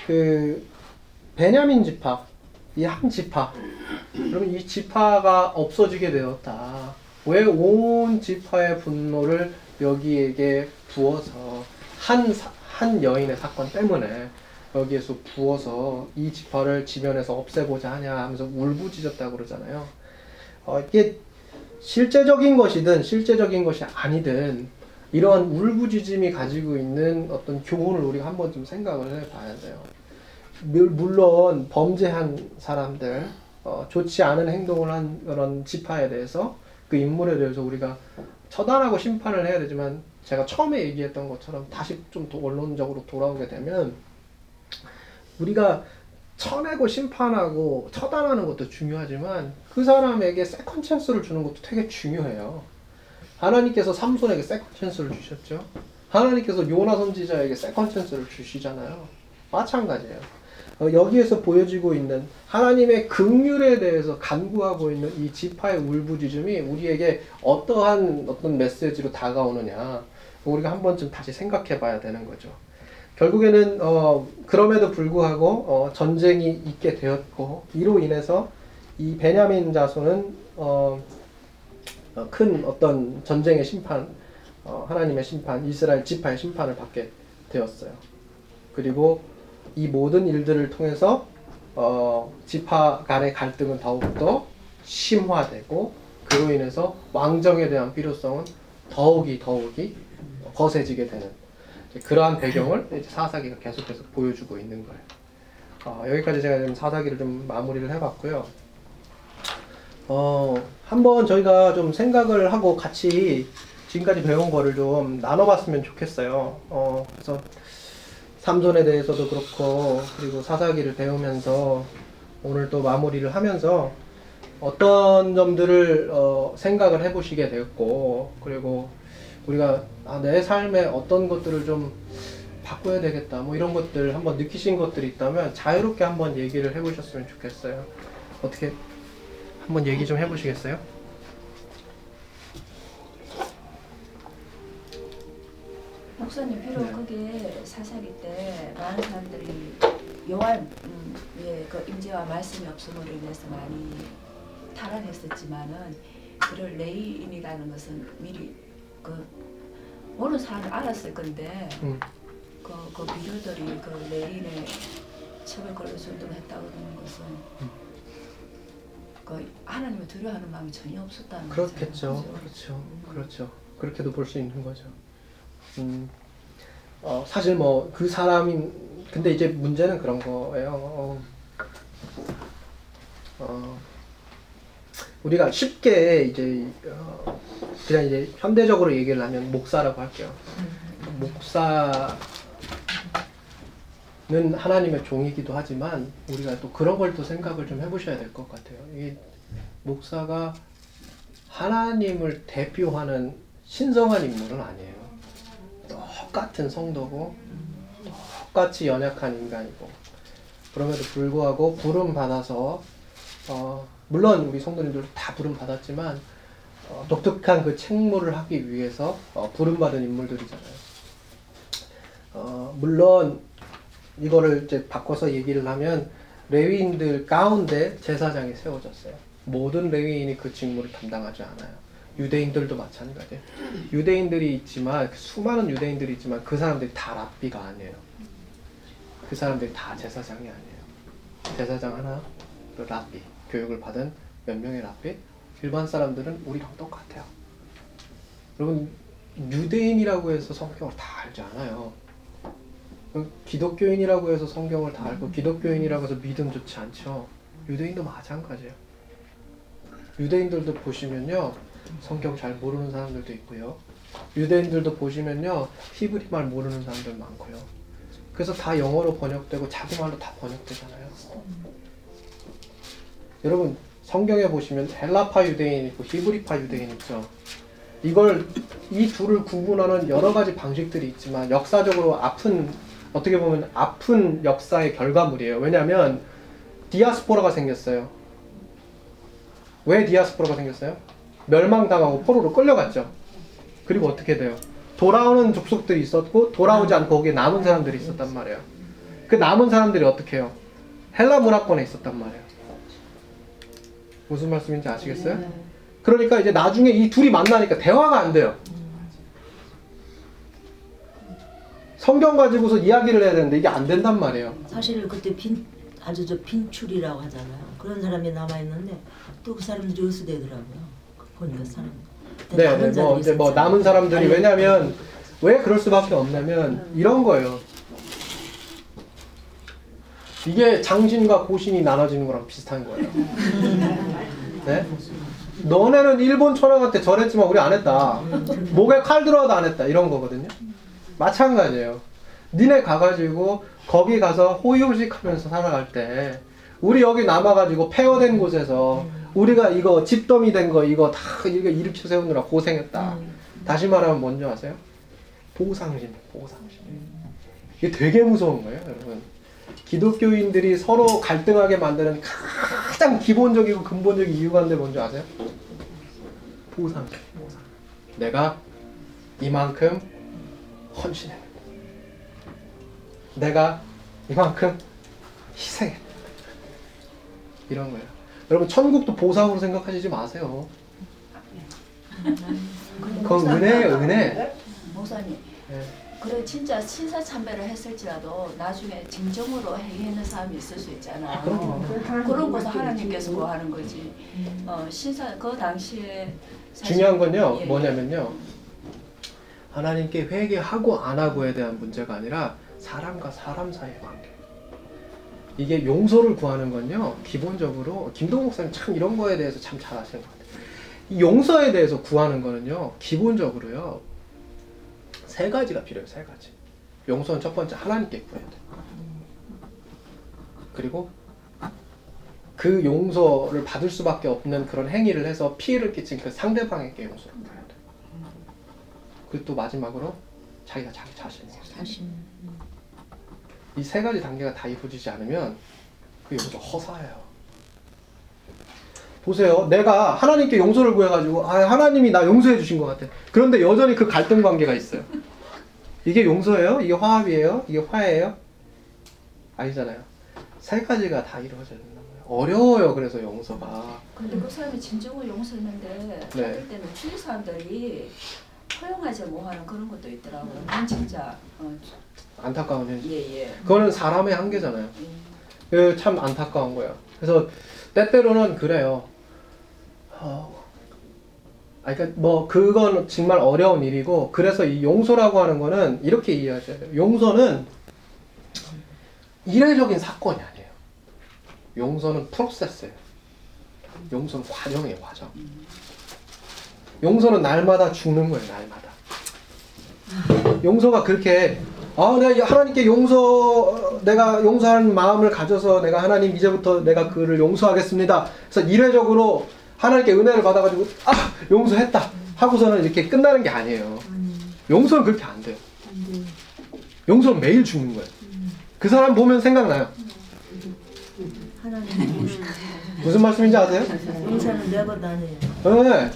그 베냐민 지파 이 한 지파 그러면 이 지파가 없어지게 되었다. 왜 온 지파의 분노를 여기에게 부어서 한, 사- 한 여인의 사건 때문에 여기에서 부어서 이 지파를 지면에서 없애고자 하냐 하면서 울부짖었다고 그러잖아요. 어, 이게 실제적인 것이든 실제적인 것이 아니든 이러한 울부짖음이 가지고 있는 어떤 교훈을 우리가 한번 좀 생각을 해봐야 돼요. 물- 물론 범죄한 사람들, 어, 좋지 않은 행동을 한 그런 지파에 대해서 그 인물에 대해서 우리가 처단하고 심판을 해야 되지만 제가 처음에 얘기했던 것처럼 다시 좀 더 원론적으로 돌아오게 되면 우리가 쳐내고 심판하고 처단하는 것도 중요하지만 그 사람에게 second chance를 주는 것도 되게 중요해요. 하나님께서 삼손에게 second chance를 주셨죠. 하나님께서 요나 선지자에게 second chance를 주시잖아요. 마찬가지예요. 어, 여기에서 보여지고 있는 하나님의 긍휼에 대해서 간구하고 있는 이 지파의 울부짖음이 우리에게 어떠한 어떤 메시지로 다가오느냐 우리가 한 번쯤 다시 생각해 봐야 되는 거죠. 결국에는 어, 그럼에도 불구하고 어, 전쟁이 있게 되었고 이로 인해서 이 베냐민 자손은 어, 어, 큰 어떤 전쟁의 심판, 어, 하나님의 심판, 이스라엘 지파의 심판을 받게 되었어요. 그리고 이 모든 일들을 통해서 어, 지파 간의 갈등은 더욱더 심화되고 그로 인해서 왕정에 대한 필요성은 더욱이 더욱이 거세지게 되는 그러한 배경을 사사기가 계속해서 보여주고 있는 거예요. 어, 여기까지 제가 지금 사사기를 좀 마무리를 해봤고요. 어, 한번 저희가 좀 생각을 하고 같이 지금까지 배운 거를 좀 나눠봤으면 좋겠어요. 어, 그래서 삼손에 대해서도 그렇고 그리고 사사기를 배우면서 오늘 또 마무리를 하면서 어떤 점들을 어, 생각을 해보시게 되었고 그리고 우리가 아, 내 삶에 어떤 것들을 좀 바꿔야 되겠다 뭐 이런 것들 한번 느끼신 것들이 있다면 자유롭게 한번 얘기를 해보셨으면 좋겠어요. 어떻게 한번 얘기 좀 해보시겠어요? 목사님 비록 네. 그게 사사기 때 많은 사람들이 여호와의 음, 예, 그 임재와 말씀이 없음으로 인해서 많이 타락했었지만은 그를 레이인이라는 것은 미리 그 모르는 사람은 알았을 건데 음. 그, 그 비료들이 그 레인의 첩을 걸로 순동했다고 하는 것은 그 하나님을 두려워하는 마음이 전혀 없었다는 그렇겠죠. 거죠. 그렇죠. 그렇죠. 그렇게도 볼 수 있는 거죠. 음, 어, 사실 뭐 그 사람이 근데 이제 문제는 그런 거예요. 어, 어, 우리가 쉽게 이제 어, 그냥 이제 현대적으로 얘기를 하면 목사라고 할게요. 목사는 하나님의 종이기도 하지만 우리가 또 그런 걸 또 생각을 좀 해보셔야 될 것 같아요. 이게 목사가 하나님을 대표하는 신성한 인물은 아니에요. 똑같은 성도고 똑같이 연약한 인간이고 그럼에도 불구하고 부름 받아서 어, 물론 우리 성도님들도 다 부름 받았지만 어, 독특한 그 책무를 하기 위해서 어, 부름 받은 인물들이잖아요. 어, 물론 이거를 이제 바꿔서 얘기를 하면 레위인들 가운데 제사장이 세워졌어요. 모든 레위인이 그 직무를 담당하지 않아요. 유대인들도 마찬가지예요. 유대인들이 있지만 그 수많은 유대인들이 있지만 그 사람들이 다 랍비가 아니에요. 그 사람들이 다 제사장이 아니에요. 제사장 하나, 그 랍비 교육을 받은 몇 명의 랍비. 일반 사람들은 우리랑 똑같아요. 여러분 유대인이라고 해서 성경을 다 알지 않아요. 기독교인이라고 해서 성경을 다 알고 기독교인이라고 해서 믿음 좋지 않죠. 유대인도 마찬가지예요. 유대인들도 보시면요. 성경 잘 모르는 사람들도 있고요. 유대인들도 보시면요. 히브리 말 모르는 사람들 많고요. 그래서 다 영어로 번역되고 자기 말로 다 번역되잖아요. 여러분 성경에 보시면 헬라파 유대인 있고 히브리파 유대인 있죠. 이걸 이 둘을 구분하는 여러 가지 방식들이 있지만 역사적으로 아픈 어떻게 보면 아픈 역사의 결과물이에요. 왜냐하면 디아스포라가 생겼어요. 왜 디아스포라가 생겼어요? 멸망당하고 포로로 끌려갔죠. 그리고 어떻게 돼요? 돌아오는 족속들이 있었고 돌아오지 않고 거기에 남은 사람들이 있었단 말이에요. 그 남은 사람들이 어떻게 해요? 헬라 문화권에 있었단 말이에요. 무슨 말씀인지 아시겠어요? 그러니까 이제 나중에 이 둘이 만나니까 대화가 안 돼요. 성경 가지고서 이야기를 해야 되는데 이게 안 된단 말이에요. 사실 그때 빈 아주 저 빈출이라고 하잖아요. 그런 사람이 남아 있는데 또 그 사람들이 요수되더라고요. 보니까 사람. 네, 네, 뭐 이제 뭐 남은 사람들이 왜냐면 왜 그럴 수밖에 없냐면 이런 거예요. 이게 장신과 고신이 나눠지는 거랑 비슷한 거예요. 네? 너네는 일본 천황한테 절했지만 우리 안 했다. 목에 칼 들어와도 안 했다. 이런 거거든요. 마찬가지예요. 니네 가가지고 거기 가서 호의호식 하면서 살아갈 때 우리 여기 남아가지고 폐허된 곳에서 우리가 이거 집더미 된 거 이거 다 이거 일으켜 세우느라 고생했다. 다시 말하면 뭔지 아세요? 보상심, 보상심. 이게 되게 무서운 거예요, 여러분. 기독교인들이 서로 갈등하게 만드는 가장 기본적이고 근본적인 이유가 있는데 뭔지 아세요? 보상심, 보상. 내가 이만큼 헌신했다. 내가 이만큼 희생했다. 이런 거예요. 여러분 천국도 보상으로 생각하시지 마세요. 그건 은혜예요, 은혜. 목사님 네. 그래 진짜 신사 참배를 했을지라도 나중에 진정으로 행하는 사람이 있을 수 있잖아. 그럼요. 그런 것을 하나님께서 구하는 거지. 어, 신사 그 당시에 중요한 건요, 예, 예. 뭐냐면요. 하나님께 회개하고 안 하고에 대한 문제가 아니라 사람과 사람 사이의 관계. 이게 용서를 구하는 건요, 기본적으로 김동 목사님 참 이런 거에 대해서 참 잘 아시는 것 같아요. 이 용서에 대해서 구하는 거는요, 기본적으로요, 세 가지가 필요해요, 세 가지. 용서는 첫 번째 하나님께 구해야 돼. 그리고 그 용서를 받을 수밖에 없는 그런 행위를 해서 피해를 끼친 그 상대방에게 용서를 구해야 돼. 그리고 또 마지막으로 자기가 자기 자신에 자신. 이 세 가지 단계가 다 이루어지지 않으면 그 용서 허사예요. 보세요. 내가 하나님께 용서를 구해가지고 아 하나님이 나 용서해 주신 것 같아. 그런데 여전히 그 갈등 관계가 있어요. 이게 용서예요? 이게 화합이에요? 이게 화해예요? 아니잖아요. 세 가지가 다 이루어져야 말이에요. 어려워요. 그래서 용서가. 근데 그 사람이 진정으로 용서했는데 네. 어떨 때는 주위 사람들이 허용하지 못하는 그런 것도 있더라고요. 난 진짜 어, 안타까운 현실. 예 예. 그거는 사람의 한계잖아요. 그참 안타까운 거예요. 그래서 때때로는 그래요. 어, 아, 그러니까 뭐 그건 정말 어려운 일이고 그래서 이 용서라고 하는 거는 이렇게 이해하셔야 돼요. 용서는 이례적인 사건이 아니에요. 용서는 프로세스예요. 용서는 과정이에요, 과정. 용서는 날마다 죽는 거예요, 날마다. 용서가 그렇게 아, 내가 하나님께 용서 내가 용서하는 마음을 가져서 내가 하나님 이제부터 내가 그를 용서하겠습니다. 그래서 이례적으로 하나님께 은혜를 받아가지고 아 용서했다 하고서는 이렇게 끝나는 게 아니에요. 용서는 그렇게 안 돼요. 용서는 매일 죽는 거예요. 그 사람 보면 생각나요. 하나님 무슨 말씀인지 아세요? 용사는 내가 다니에요. 네.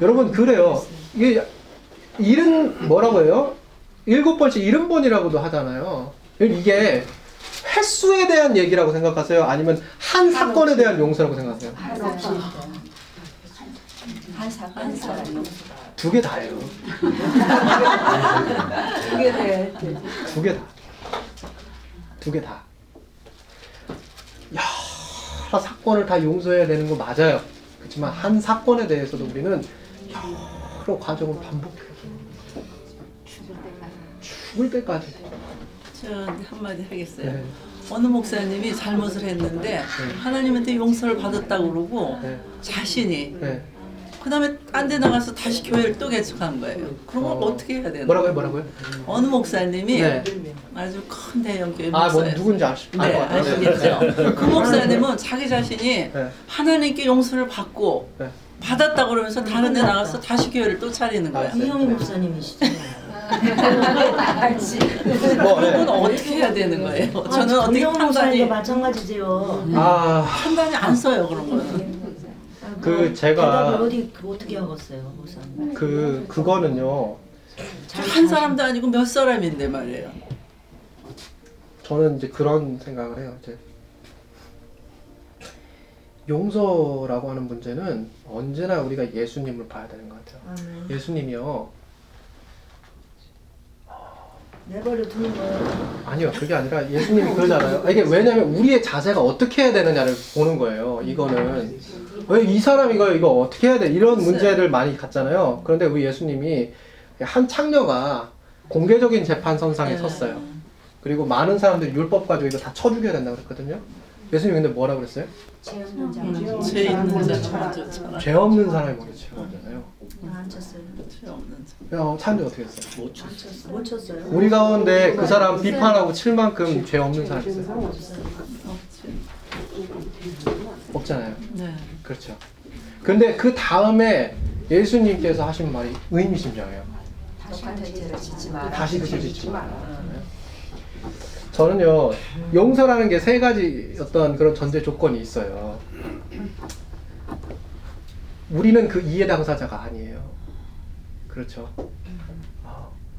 여러분 그래요. 이게 일은 뭐라고 해요? 일곱 번째 일흔 번이라고도 하잖아요. 이게 횟수에 대한 얘기라고 생각하세요? 아니면 한 사건에 대한 용서라고 생각하세요? 한 사건 한 사건 한 사람 용서가 두개 다예요. 돼. 두개 다. 두 개 다. 여러 사건을 다 용서해야 되는 거 맞아요. 그렇지만 한 사건에 대해서도 우리는 여러 과정을 반복해요. 죽을 때까지. 저 한마디 하겠어요. 네. 어느 목사님이 잘못을 했는데 하나님한테 용서를 받았다고 그러고 네. 자신이 네. 그다음에 딴 데 나가서 다시 교회를 또 개척한 거예요. 그럼 어. 어. 떻게 해야 되나? 뭐라고요, 뭐라고요? 어느 목사님이 네. 아주 큰 대형 교회 아, 뭐. 누군지 아시, 네, 알것 같아요. 아시겠죠. 그 목사님은 자기 자신이 네. 하나님께 용서를 받고 네. 받았다 그러면서 다른 데 나가서 다시 교회를 또 차리는 거야. 아, 네. 이형희 목사님이시잖아요. 알지. 뭐, 네. 그건 어떻게 해야 되는 거예요? 저는 어떻게 판단이 목사님도 마찬가지지요. 아, 판단이 안 써요 그런 거는. 그 제가 어디 그 어떻게 하겠어요, 목사님? 그 그거는요. 한 사람도 아니고 몇 사람인데 말이에요. 저는 이제 그런 생각을 해요. 이제 용서라고 하는 문제는 언제나 우리가 예수님을 봐야 되는 것 같아요. 아멘. 예수님이요. 내버려 두는 거예요. 아니요, 그게 아니라 예수님이 그러잖아요. 아, 이게 왜냐면 우리의 자세가 어떻게 해야 되느냐를 보는 거예요. 이거는 왜 이 사람 이거 이거 어떻게 해야 돼 이런 문제를 많이 갖잖아요. 그런데 우리 예수님이 한 창녀가 공개적인 재판 선상에 네. 섰어요. 그리고 많은 사람들이 율법 가지고 이거 다 쳐죽여야 된다고 그랬거든요. 예수님 근데 뭐라 그랬어요? 죄 없는 자. 죄 있는 좋잖아. 죄 없는 사람이 먼저 치우잖아요. 안 쳤어요. 죄 없는 자. 어, 찬조 어떻게 했어요? 못 쳤어요. 못 쳤어요. 우리 가운데 그 사람 비판하고 칠 만큼 죄 없는 사람 있어요? 없잖아요. 네. 그렇죠. 근데 그 다음에 예수님께서 하신 말이 의미심장해요. 똑같은 죄를 짓지 마라. 다시 그죄 짓지 마라. 저는요 용서라는 게 세 가지 어떤 그런 전제 조건이 있어요. 우리는 그 이해 당사자가 아니에요. 그렇죠.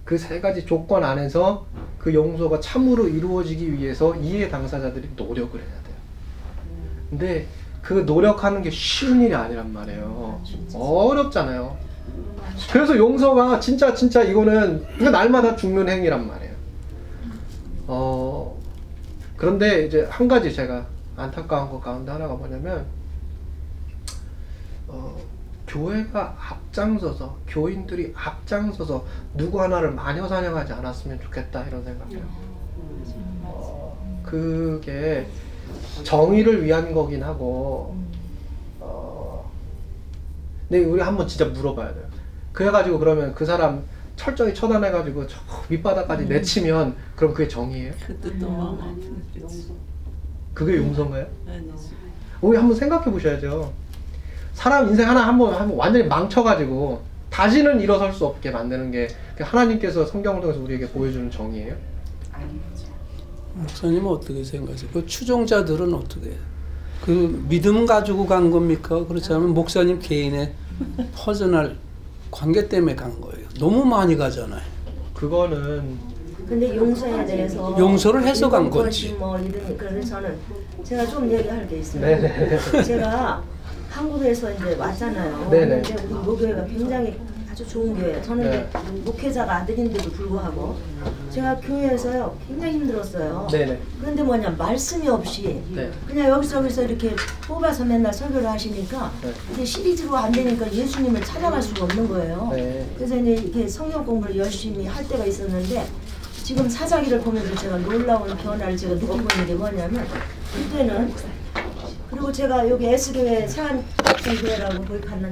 그 세 가지 조건 안에서 그 용서가 참으로 이루어지기 위해서 이해 당사자들이 노력을 해야 돼요. 근데 그 노력하는 게 쉬운 일이 아니란 말이에요. 어렵잖아요. 그래서 용서가 진짜 진짜 이거는 이거 날마다 죽는 행위란 말이에요. 어 그런데 이제 한 가지 제가 안타까운 것 가운데 하나가 뭐냐면 어 교회가 앞장서서 교인들이 앞장서서 누구 하나를 마녀 사냥하지 않았으면 좋겠다 이런 생각이에요. 어, 그게 정의를 위한 거긴 하고 어 근데 우리 한번 진짜 물어봐야 돼요. 그래가지고 그러면 그 사람 철저히 처단해가지고 저 밑바닥까지 내치면 그럼 그게 정의예요? 그 뜻도 마음 아픈 그렇지. 그게 용서인가요? 아니지. 우리 한번 생각해 보셔야죠. 사람 인생 하나 한번 한번 완전히 망쳐가지고 다시는 일어설 수 없게 만드는 게 하나님께서 성경을 통해서 우리에게 보여주는 정의예요. 목사님은 어떻게 생각하세요? 그 추종자들은 어떻게 해요? 그 믿음 가지고 간 겁니까? 그렇지 않으면 목사님 개인의 퍼져날 관계 때문에 간 거예요. 너무 많이 가잖아요. 그거는 근데 용서에 대해서 용서를 해서 간 이번 거지. 뭐 이런 그래서 저는 제가 좀 얘기할 게 있어요. 네네. 제가 한국에서 이제 왔잖아요. 네네. 근데 우리 모교회가 굉장히 아주 좋은 교회예요. 저는 네. 이제 목회자가 아들인데도 불구하고 제가 교회에서요 굉장히 힘들었어요. 네네. 그런데 뭐냐 말씀이 없이 네. 그냥 여기저기서 이렇게 뽑아서 맨날 설교를 하시니까 네. 이게 시리즈로 안 되니까 예수님을 찾아갈 수가 없는 거예요. 네. 그래서 이제 이렇게 성경 공부를 열심히 할 때가 있었는데 지금 사사기를 보면서 제가 놀라운 변화를 제가 느끼고 있는 게 뭐냐면 그때는 그리고 제가 여기 S교회 세안교회라고 거기 갔는데